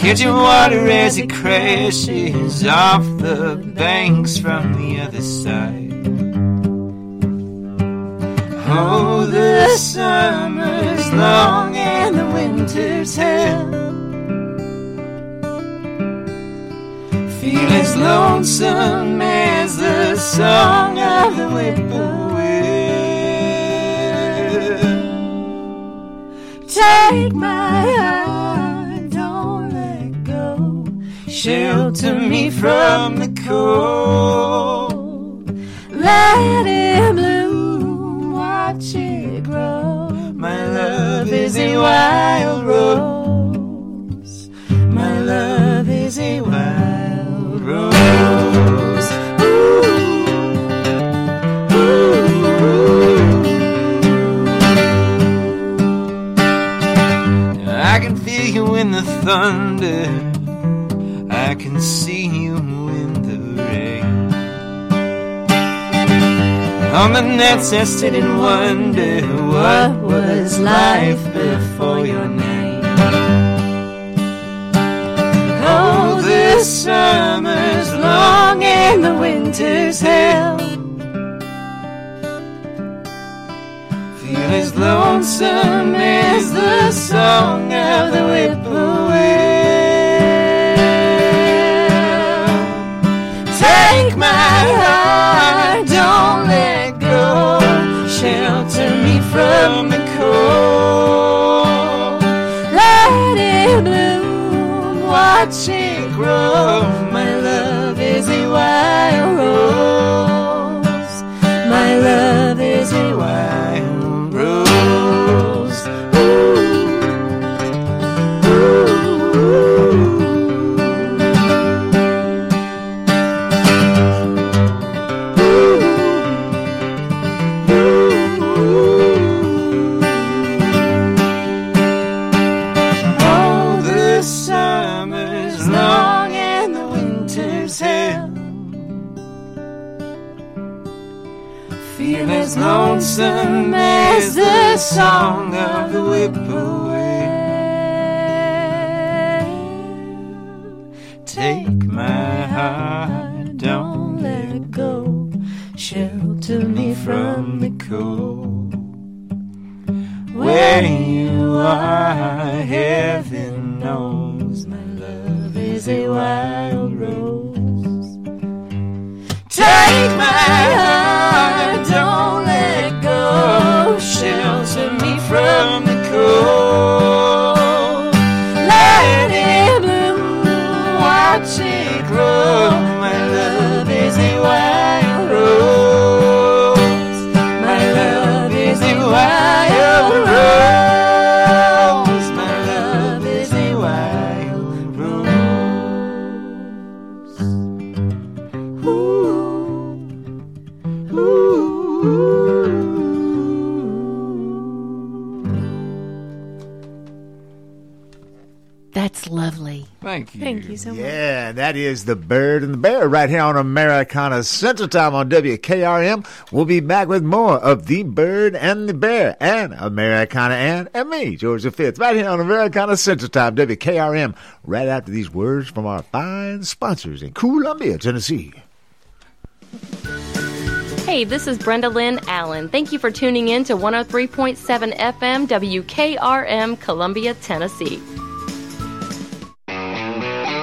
Catching water as it crashes off the banks from the other side. Oh, the summer's long and the winter's hell. Feel as lonesome as the song of the whippoorwill. Take my heart. from the cold. Let it bloom, watch it grow. My love is a wild rose. My love is a wild rose. Ooh, ooh. I can feel you in the thunder. Nets I sit and wonder what was life before your name. Oh, the summer's long and the winter's hell. Feel as lonesome as the song of the whippoorwill. Take my heart, me from the cold. Let it bloom, watch it grow. My love is a wild rose. The song of the whippoorwill. Take my heart, don't let it go. Shelter me from the cold. Where you are, heaven knows my love is a wild you. Thank you so much. Yeah, that is the Bird and the Bear right here on Americana Central Time on WKRM. We'll be back with more of the Bird and the Bear and Americana and, and me, George the Fifth, right here on Americana Central Time, WKRM, right after these words from our fine sponsors in Columbia, Tennessee. Hey, this is Brenda Lynn Allen. Thank you for tuning in to 103.7 FM WKRM, Columbia, Tennessee.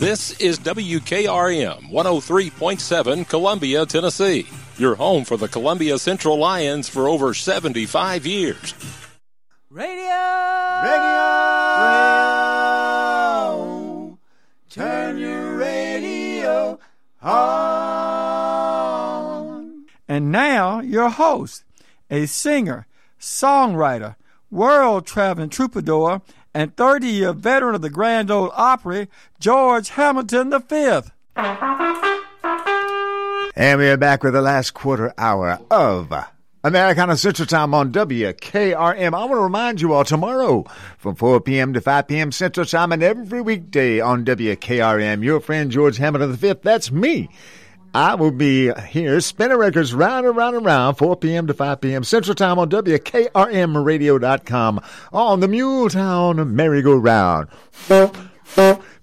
This is WKRM 103.7 Columbia, Tennessee. Your home for the Columbia Central Lions for over 75 years. Radio! Radio! radio. Turn your radio on. And now, your host, a singer, songwriter, world traveling troubadour, and 30 year veteran of the Grand Ole Opry, George Hamilton V. And we are back with the last quarter hour of Americana Central Time on WKRM. I want to remind you all tomorrow from 4 p.m. to 5 p.m. Central Time and every weekday on WKRM. Your friend George Hamilton V. That's me. I will be here spinning records round and round and round, 4 p.m. to 5 p.m. Central Time on WKRMradio.com on the Muletown Merry-Go-Round.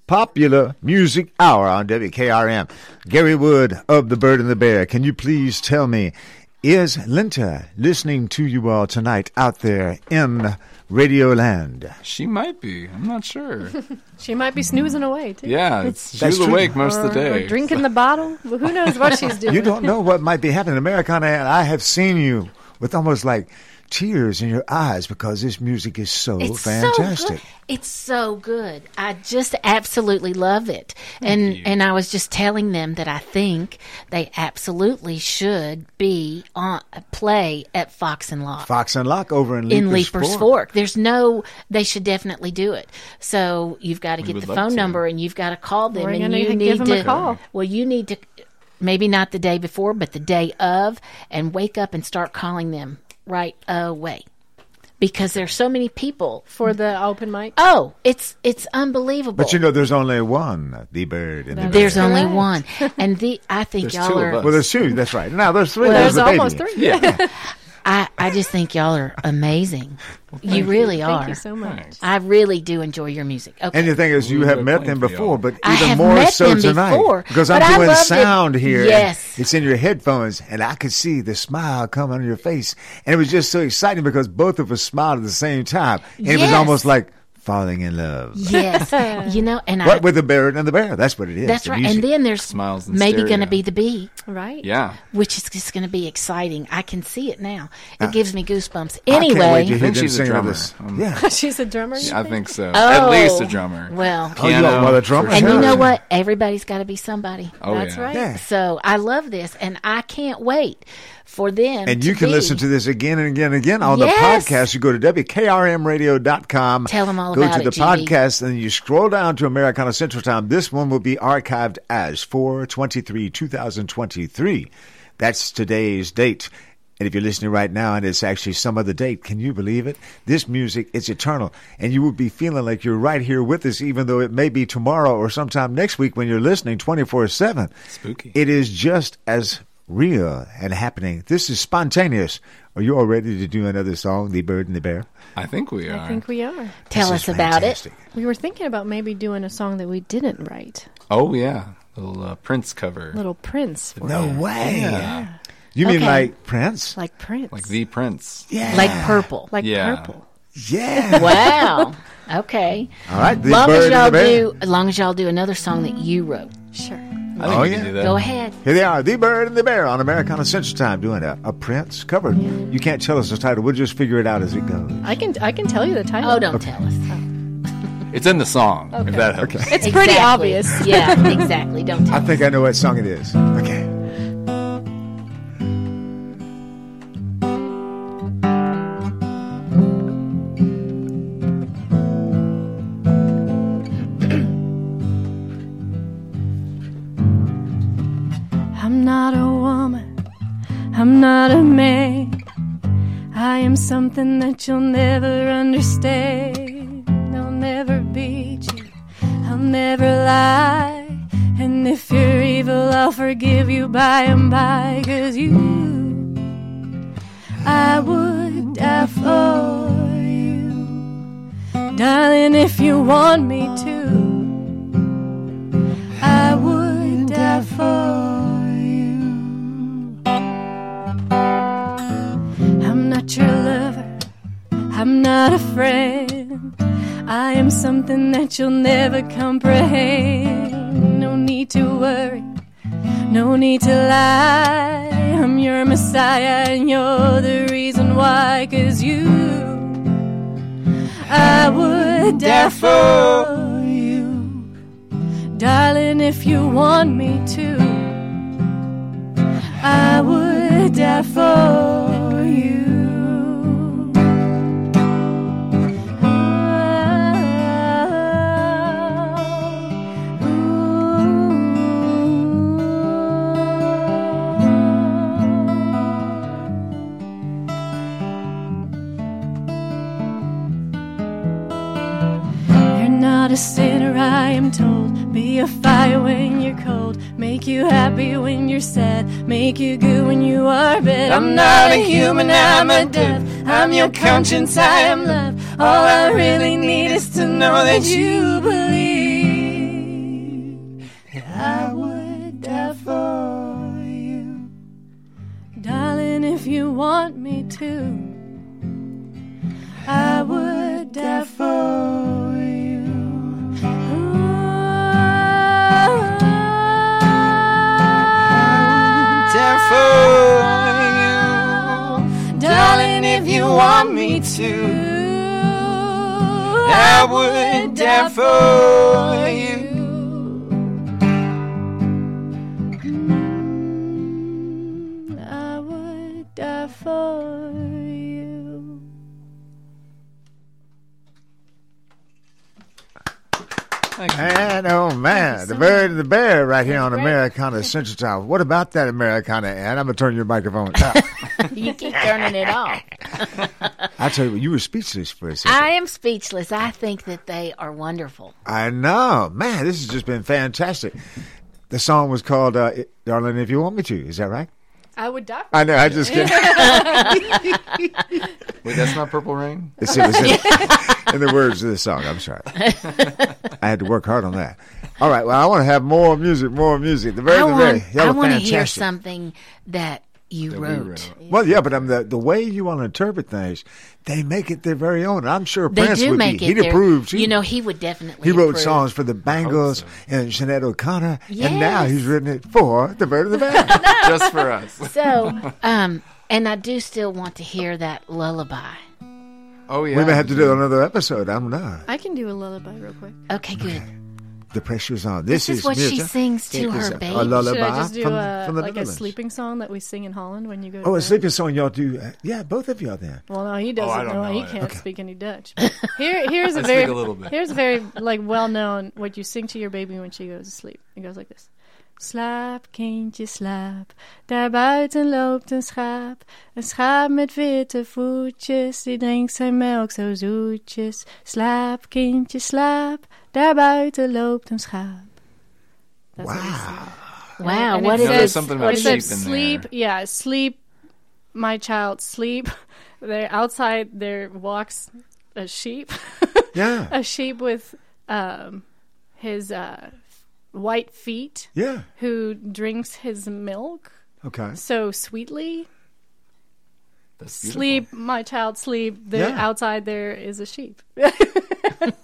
Popular Music Hour on WKRM. Gary Wood of The Bird and the Bear, can you please tell me, is Lente listening to you all tonight out there in Radio Land? She might be. I'm not sure. She might be snoozing away too. Yeah, it's, she's true. awake most of the Or- or day. drinking the bottle. Well, who knows what she's doing? You don't know what might be happening. Americana, and I have seen you with almost like tears in your eyes because this music is so It's fantastic. so good. It's so good. I just absolutely love it. and and I was just telling them that I think they absolutely should be on play at Fox and Locke. Fox and Locke over in in Leipers, Leipers Fork. Fork. There's no, they should definitely do it. So you've got to We get the love phone to. number and you've got to call them We're and gonna you give need them to a call. Well, you need to maybe not the day before, but the day of, and wake up and start calling them right away because there's so many people for the open mic. Oh, it's it's unbelievable. But you know, there's only one, the bird and the there's bear. only one, and the I think y'all are. Well, there's two. That's right. Now there's three. Well, there's, there's the baby. almost three. Yeah. I, I just think y'all are amazing. you thank really you. are. Thank you so much. I really do enjoy your music. Okay. And the thing is, you have met them before, but I even more met so them tonight before, because I'm doing loved it. sound here. Yes. it's in your headphones, and I could see the smile come on your face, and it was just so exciting because both of us smiled at the same time, and it was almost like falling in love. Yes, you know, and What I. with the bird and the bear? That's what it is. That's the right. music. And then there's Smiles in maybe going to be the bee. Right. Yeah. Which is just going to be exciting. I can see it now. It Uh, gives me goosebumps. I can't Anyway, wait to hear I think them she's a drummer. Um, Yeah. She's a drummer. you Yeah, I think so. Oh, At least a drummer. Well, Oh, you are- well, a drummer. And you know what? Everybody's got to be somebody. Oh, That's yeah. right. Yeah. So I love this, and I can't wait for them. And you to can be- listen to this again and again and again on Yes. the podcast. You go to WKRMradio.com. Tell 'em all Go about to the it, GB. podcast and you scroll down to Americana Central Time. This one will be archived as 423 2023. That's today's date. And if you're listening right now and it's actually some other date, can you believe it? This music, it's eternal. And you will be feeling like you're right here with us, even though it may be tomorrow or sometime next week when you're listening 24 7. Spooky. It is just as real and happening. This is spontaneous. Are you all ready to do another song, The Bird and the Bear? I think we are. I think we are. Tell us about fantastic. We were thinking about maybe doing a song that we didn't write. Oh yeah, little uh, Prince cover. Little Prince. for No you. way. Yeah. You mean Okay. like Prince? Like Prince. Like the Prince. Yeah. like purple. Like Yeah. purple. Yeah. wow. Okay. All right. The long Bird as y'all the Bear. do, as long as y'all do another song that you wrote. Sure. I think Oh, we yeah. can do that. Go ahead. Here they are, The Bird and the Bear on Americana Central Time doing a, a Prince cover. You can't tell us the title. We'll just figure it out as it goes. I can I can tell you the title. Oh, don't tell us. Oh. It's in the song. Okay. If that helps. It's pretty Exactly. obvious. Yeah, exactly. Don't tell I think I know what song it is. Okay. Not a man. I am something that you'll never understand. I'll never beat you. I'll never lie. And if you're evil, I'll forgive you by and by. Cause you, I would die for you. Darling, if you want me to, I would die for you. Not your lover, I'm not a friend. I am something that you'll never comprehend. No need to worry, no need to lie. I'm your messiah, and you're the reason why. Cause you, I would die for you. Darling, if you want me to, I would die for you. Sinner, I am told. Be a fire when you're cold. Make you happy when you're sad. Make you good when you are bad. I'm not a human, I'm a death. I'm your conscience, I am love. All I really need is to know that you believe that I would die for you. Darling, if you want me to, I would die for you. Want me to, I would die for you. And oh man, the bird and the bear right here on Americana Central Time. What about that Americana, Ann? I'm gonna turn your microphone up. you keep turning it off. I tell you what, you were speechless for a second. I am speechless. I think that they are wonderful. I know, man. This has just been fantastic. The song was called uh, "Darling, If You Want Me To." Is that right? I would die. I know. I just kidding. Wait, that's not Purple Rain? It's, it was in, in the words of the song. I'm sorry. I had to work hard on that. All right. Well, I want to have more music. More music. The very, I the want, very. I want to hear something that you wrote. Well, yeah, but um, the the way you want to interpret things, they make it their very own. I'm sure They Prince do would make be. it. He'd their- approve. too. You know, he would definitely. He wrote approve. songs for the Bangles and Sinead O'Connor, and now he's written it for the Bird of the Band. Just for us. So, um, and I do still want to hear that lullaby. Oh yeah, We may have to do another episode. I don't know. I can do a lullaby real quick. Okay, good. The pressure's on. This, This is what she sings to Take her baby. A lullaby Should I just do from, a, from the like a sleeping song that we sing in Holland when you go to Oh, a sleeping song y'all do. Uh, yeah, both of y'all then. Well, no, he Oh, doesn't I don't know. know He it. can't Okay. speak any Dutch. Here, here's I a speak very, a little bit. here's a very like well known what you sing to your baby when she goes to sleep. It goes like this: Slaap, kindje, slaap. Daar buiten loopt een schaap. Een schaap met witte voetjes. Die drinkt zijn melk zo zoetjes. Slaap, kindje, slaap. Daar buiten loopt een schaap. That's what he. Wow, And what it is says- this? something it about says in sleep, there. yeah, sleep, my child, sleep. They're outside. There walks a sheep. Yeah. a sheep with um, his uh, white feet. Yeah. Who drinks his milk Okay. so sweetly. That's Sleep, my child, sleep. The Yeah. outside there is a sheep.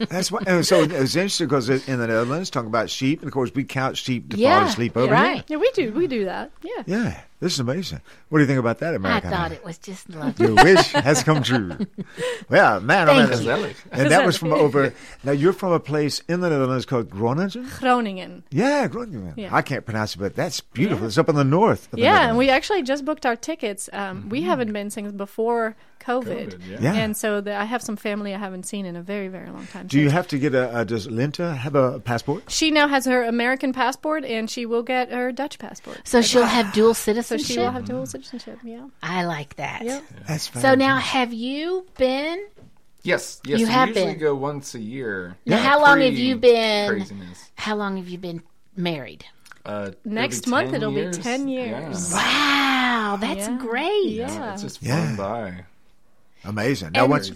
That's why. And so it's interesting because in the Netherlands, talking about sheep, and of course we count sheep to fall Yeah, asleep yeah. over here. Yeah, we do. We do that. Yeah. Yeah, this is amazing. What do you think about that, America? I thought it was just lovely. Your wish has come true. Well, man, I Thank mean, you. and that was from over. Now you're from a place in the Netherlands called Groningen. Groningen. Yeah, Groningen. Yeah. I can't pronounce it, but that's beautiful. It's up in the north. Of the Yeah, and we actually just booked our tickets. Um, We haven't been since before COVID, COVID, yeah. Yeah. and so the, I have some family I haven't seen in a very, very long time. Do you have to get a? Uh, does Lente have a passport? She now has her American passport, and she will get her Dutch passport. So she'll have dual citizenship? So she will have dual citizenship. Yeah. I like that. Yep. That's So now, have you been? Yes, yes. You we have usually been. go once a year. Now, how long have you been? Craziness. How long have you been married? Uh, Next it'll month it'll years. be 10 years. Yeah. Wow, that's Yeah. great. Yeah. It's just Yeah. flown by. Amazing. Now, once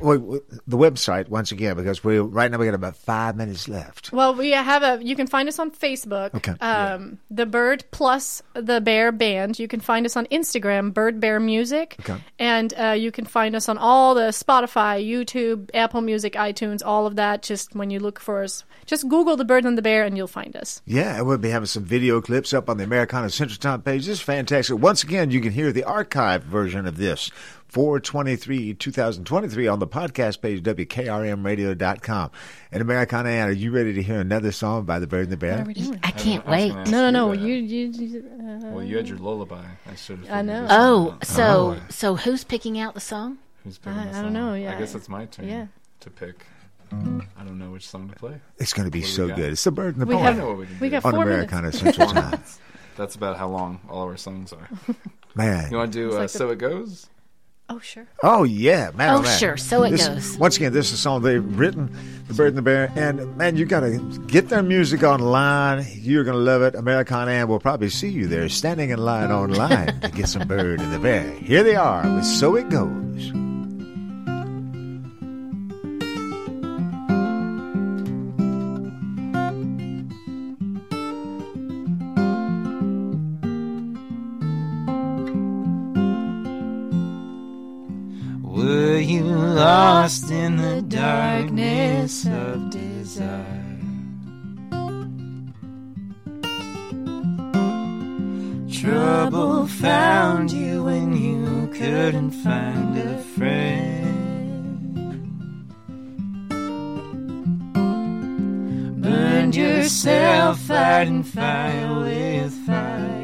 wait, the website once again because we right now we got about five minutes left. Well, we have a. You can find us on Facebook. Okay. Um, The Bird plus the Bear Band. You can find us on Instagram, Bird Bear Music. Okay. And uh, you can find us on all the Spotify, YouTube, Apple Music, iTunes, all of that. Just when you look for us, just Google the Bird and the Bear, and you'll find us. Yeah, and we'll be having some video clips up on the Americana Central Time page. This is fantastic. Once again, you can hear the archived version of this. 423 2023 on the podcast page, WKRMradio.com. And Americana Ann, are you ready to hear another song by the Bird and the Bear? I can't I wait. gonna No, no, no. You, you. you uh, Well, you had your lullaby. I should have. I know. Oh, so Oh. so who's picking out the song? Who's picking I- the I don't know, yeah. I guess it's my turn Yeah. to pick. I don't know which song to play. It's going to be What so good. It's the Bird and the We Bear have- I know what we can we do. got on four Americana minutes. Central Time. That's about how long all of our songs are. Man. You want to do uh, like the- "So It Goes"? Oh, sure. Oh yeah, man! Oh, oh, man. sure. So It This- Goes. Once again, this is a song they've written, "The Bird and the Bear," and man, you got to get their music online. You're gonna love it. Americana Ann will probably see you there, standing in line online to get some Bird and the Bear. Here they are with "So It Goes." Lost in the darkness of desire? Trouble found you when you couldn't find a friend. Burned yourself fighting fire with fire.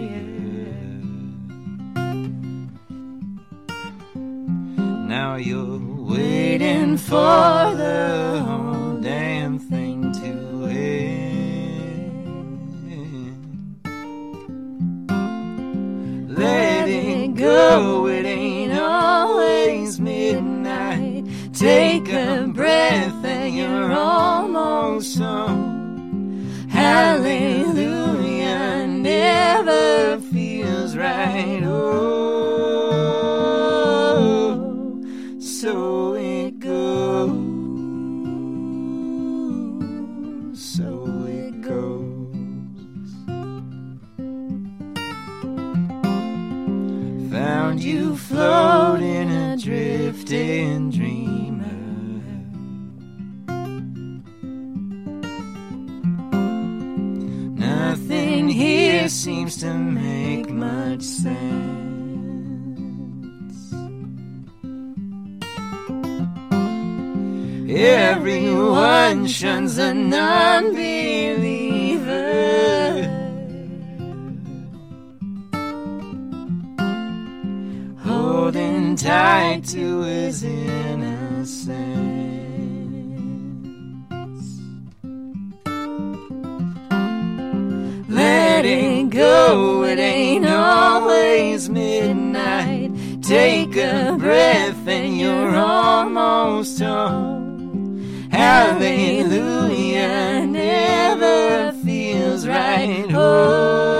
Now you're waiting for the whole damn thing to end. Let it go, it ain't always midnight. Take a breath and you're almost home. Hallelujah never feels right. Oh, floating a drifting dreamer. Nothing here seems to make much sense. Everyone shuns a non-believer. Holding tight to his innocence. Let it go, it ain't always midnight. Take a breath and you're almost home. Hallelujah never feels right. Oh,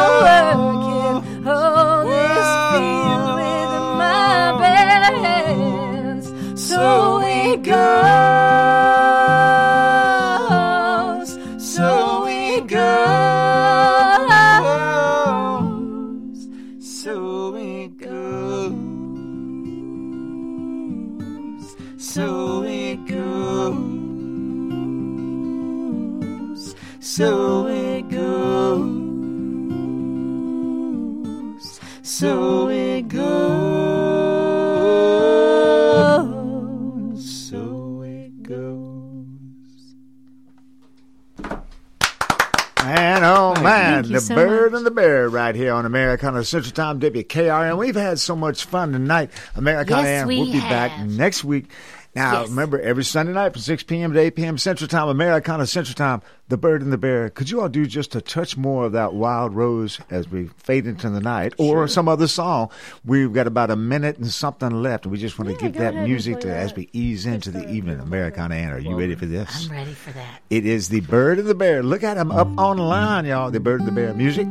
so bird and the bear right here on Americana Central Time WKRM. We've had so much fun tonight. Americana Yes, we will be back next week. Now, Yes. remember, every Sunday night from 6 p.m. to 8 p.m. Central Time, Americana Central Time, The Bird and the Bear. Could you all do just a touch more of that Wild Rose as we fade into the night or some other song? We've got about a minute and something left, and we just want to give that music to as we ease into the evening. Americana Ann, are you ready for this? I'm ready for that. It is the Bird and the Bear. Look at him up on the line, y'all. The Bird and the Bear music.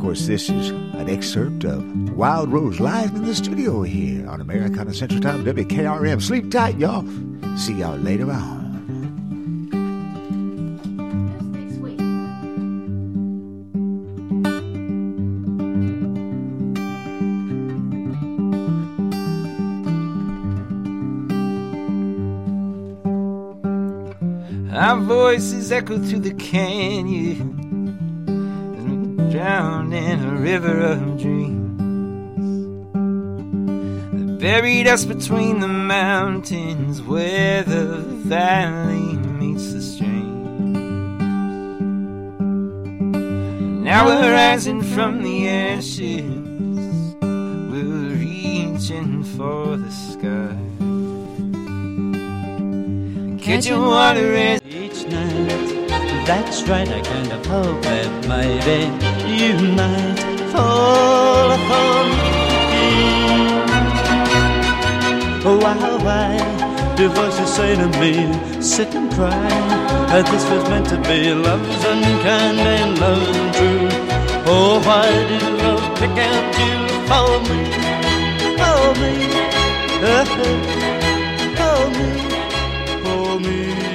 Of course, this is an excerpt of Wild Rose live in the studio here on Americana Central Time, WKRM. Sleep tight, y'all. See y'all later on. Our voices echo through the canyon as we drown in a river of dreams. That buried us between the mountains where the valley meets the stream. Now we're rising from the ashes, we're reaching for the sky. Catching water each night. That's right, I kind of hope that maybe you might fall for me. Why, why do voices say to me, sit and cry? That this was meant to be love's unkind and love's untrue. Oh, why did love pick out you for me? For me, uh-huh, uh, for me, for me.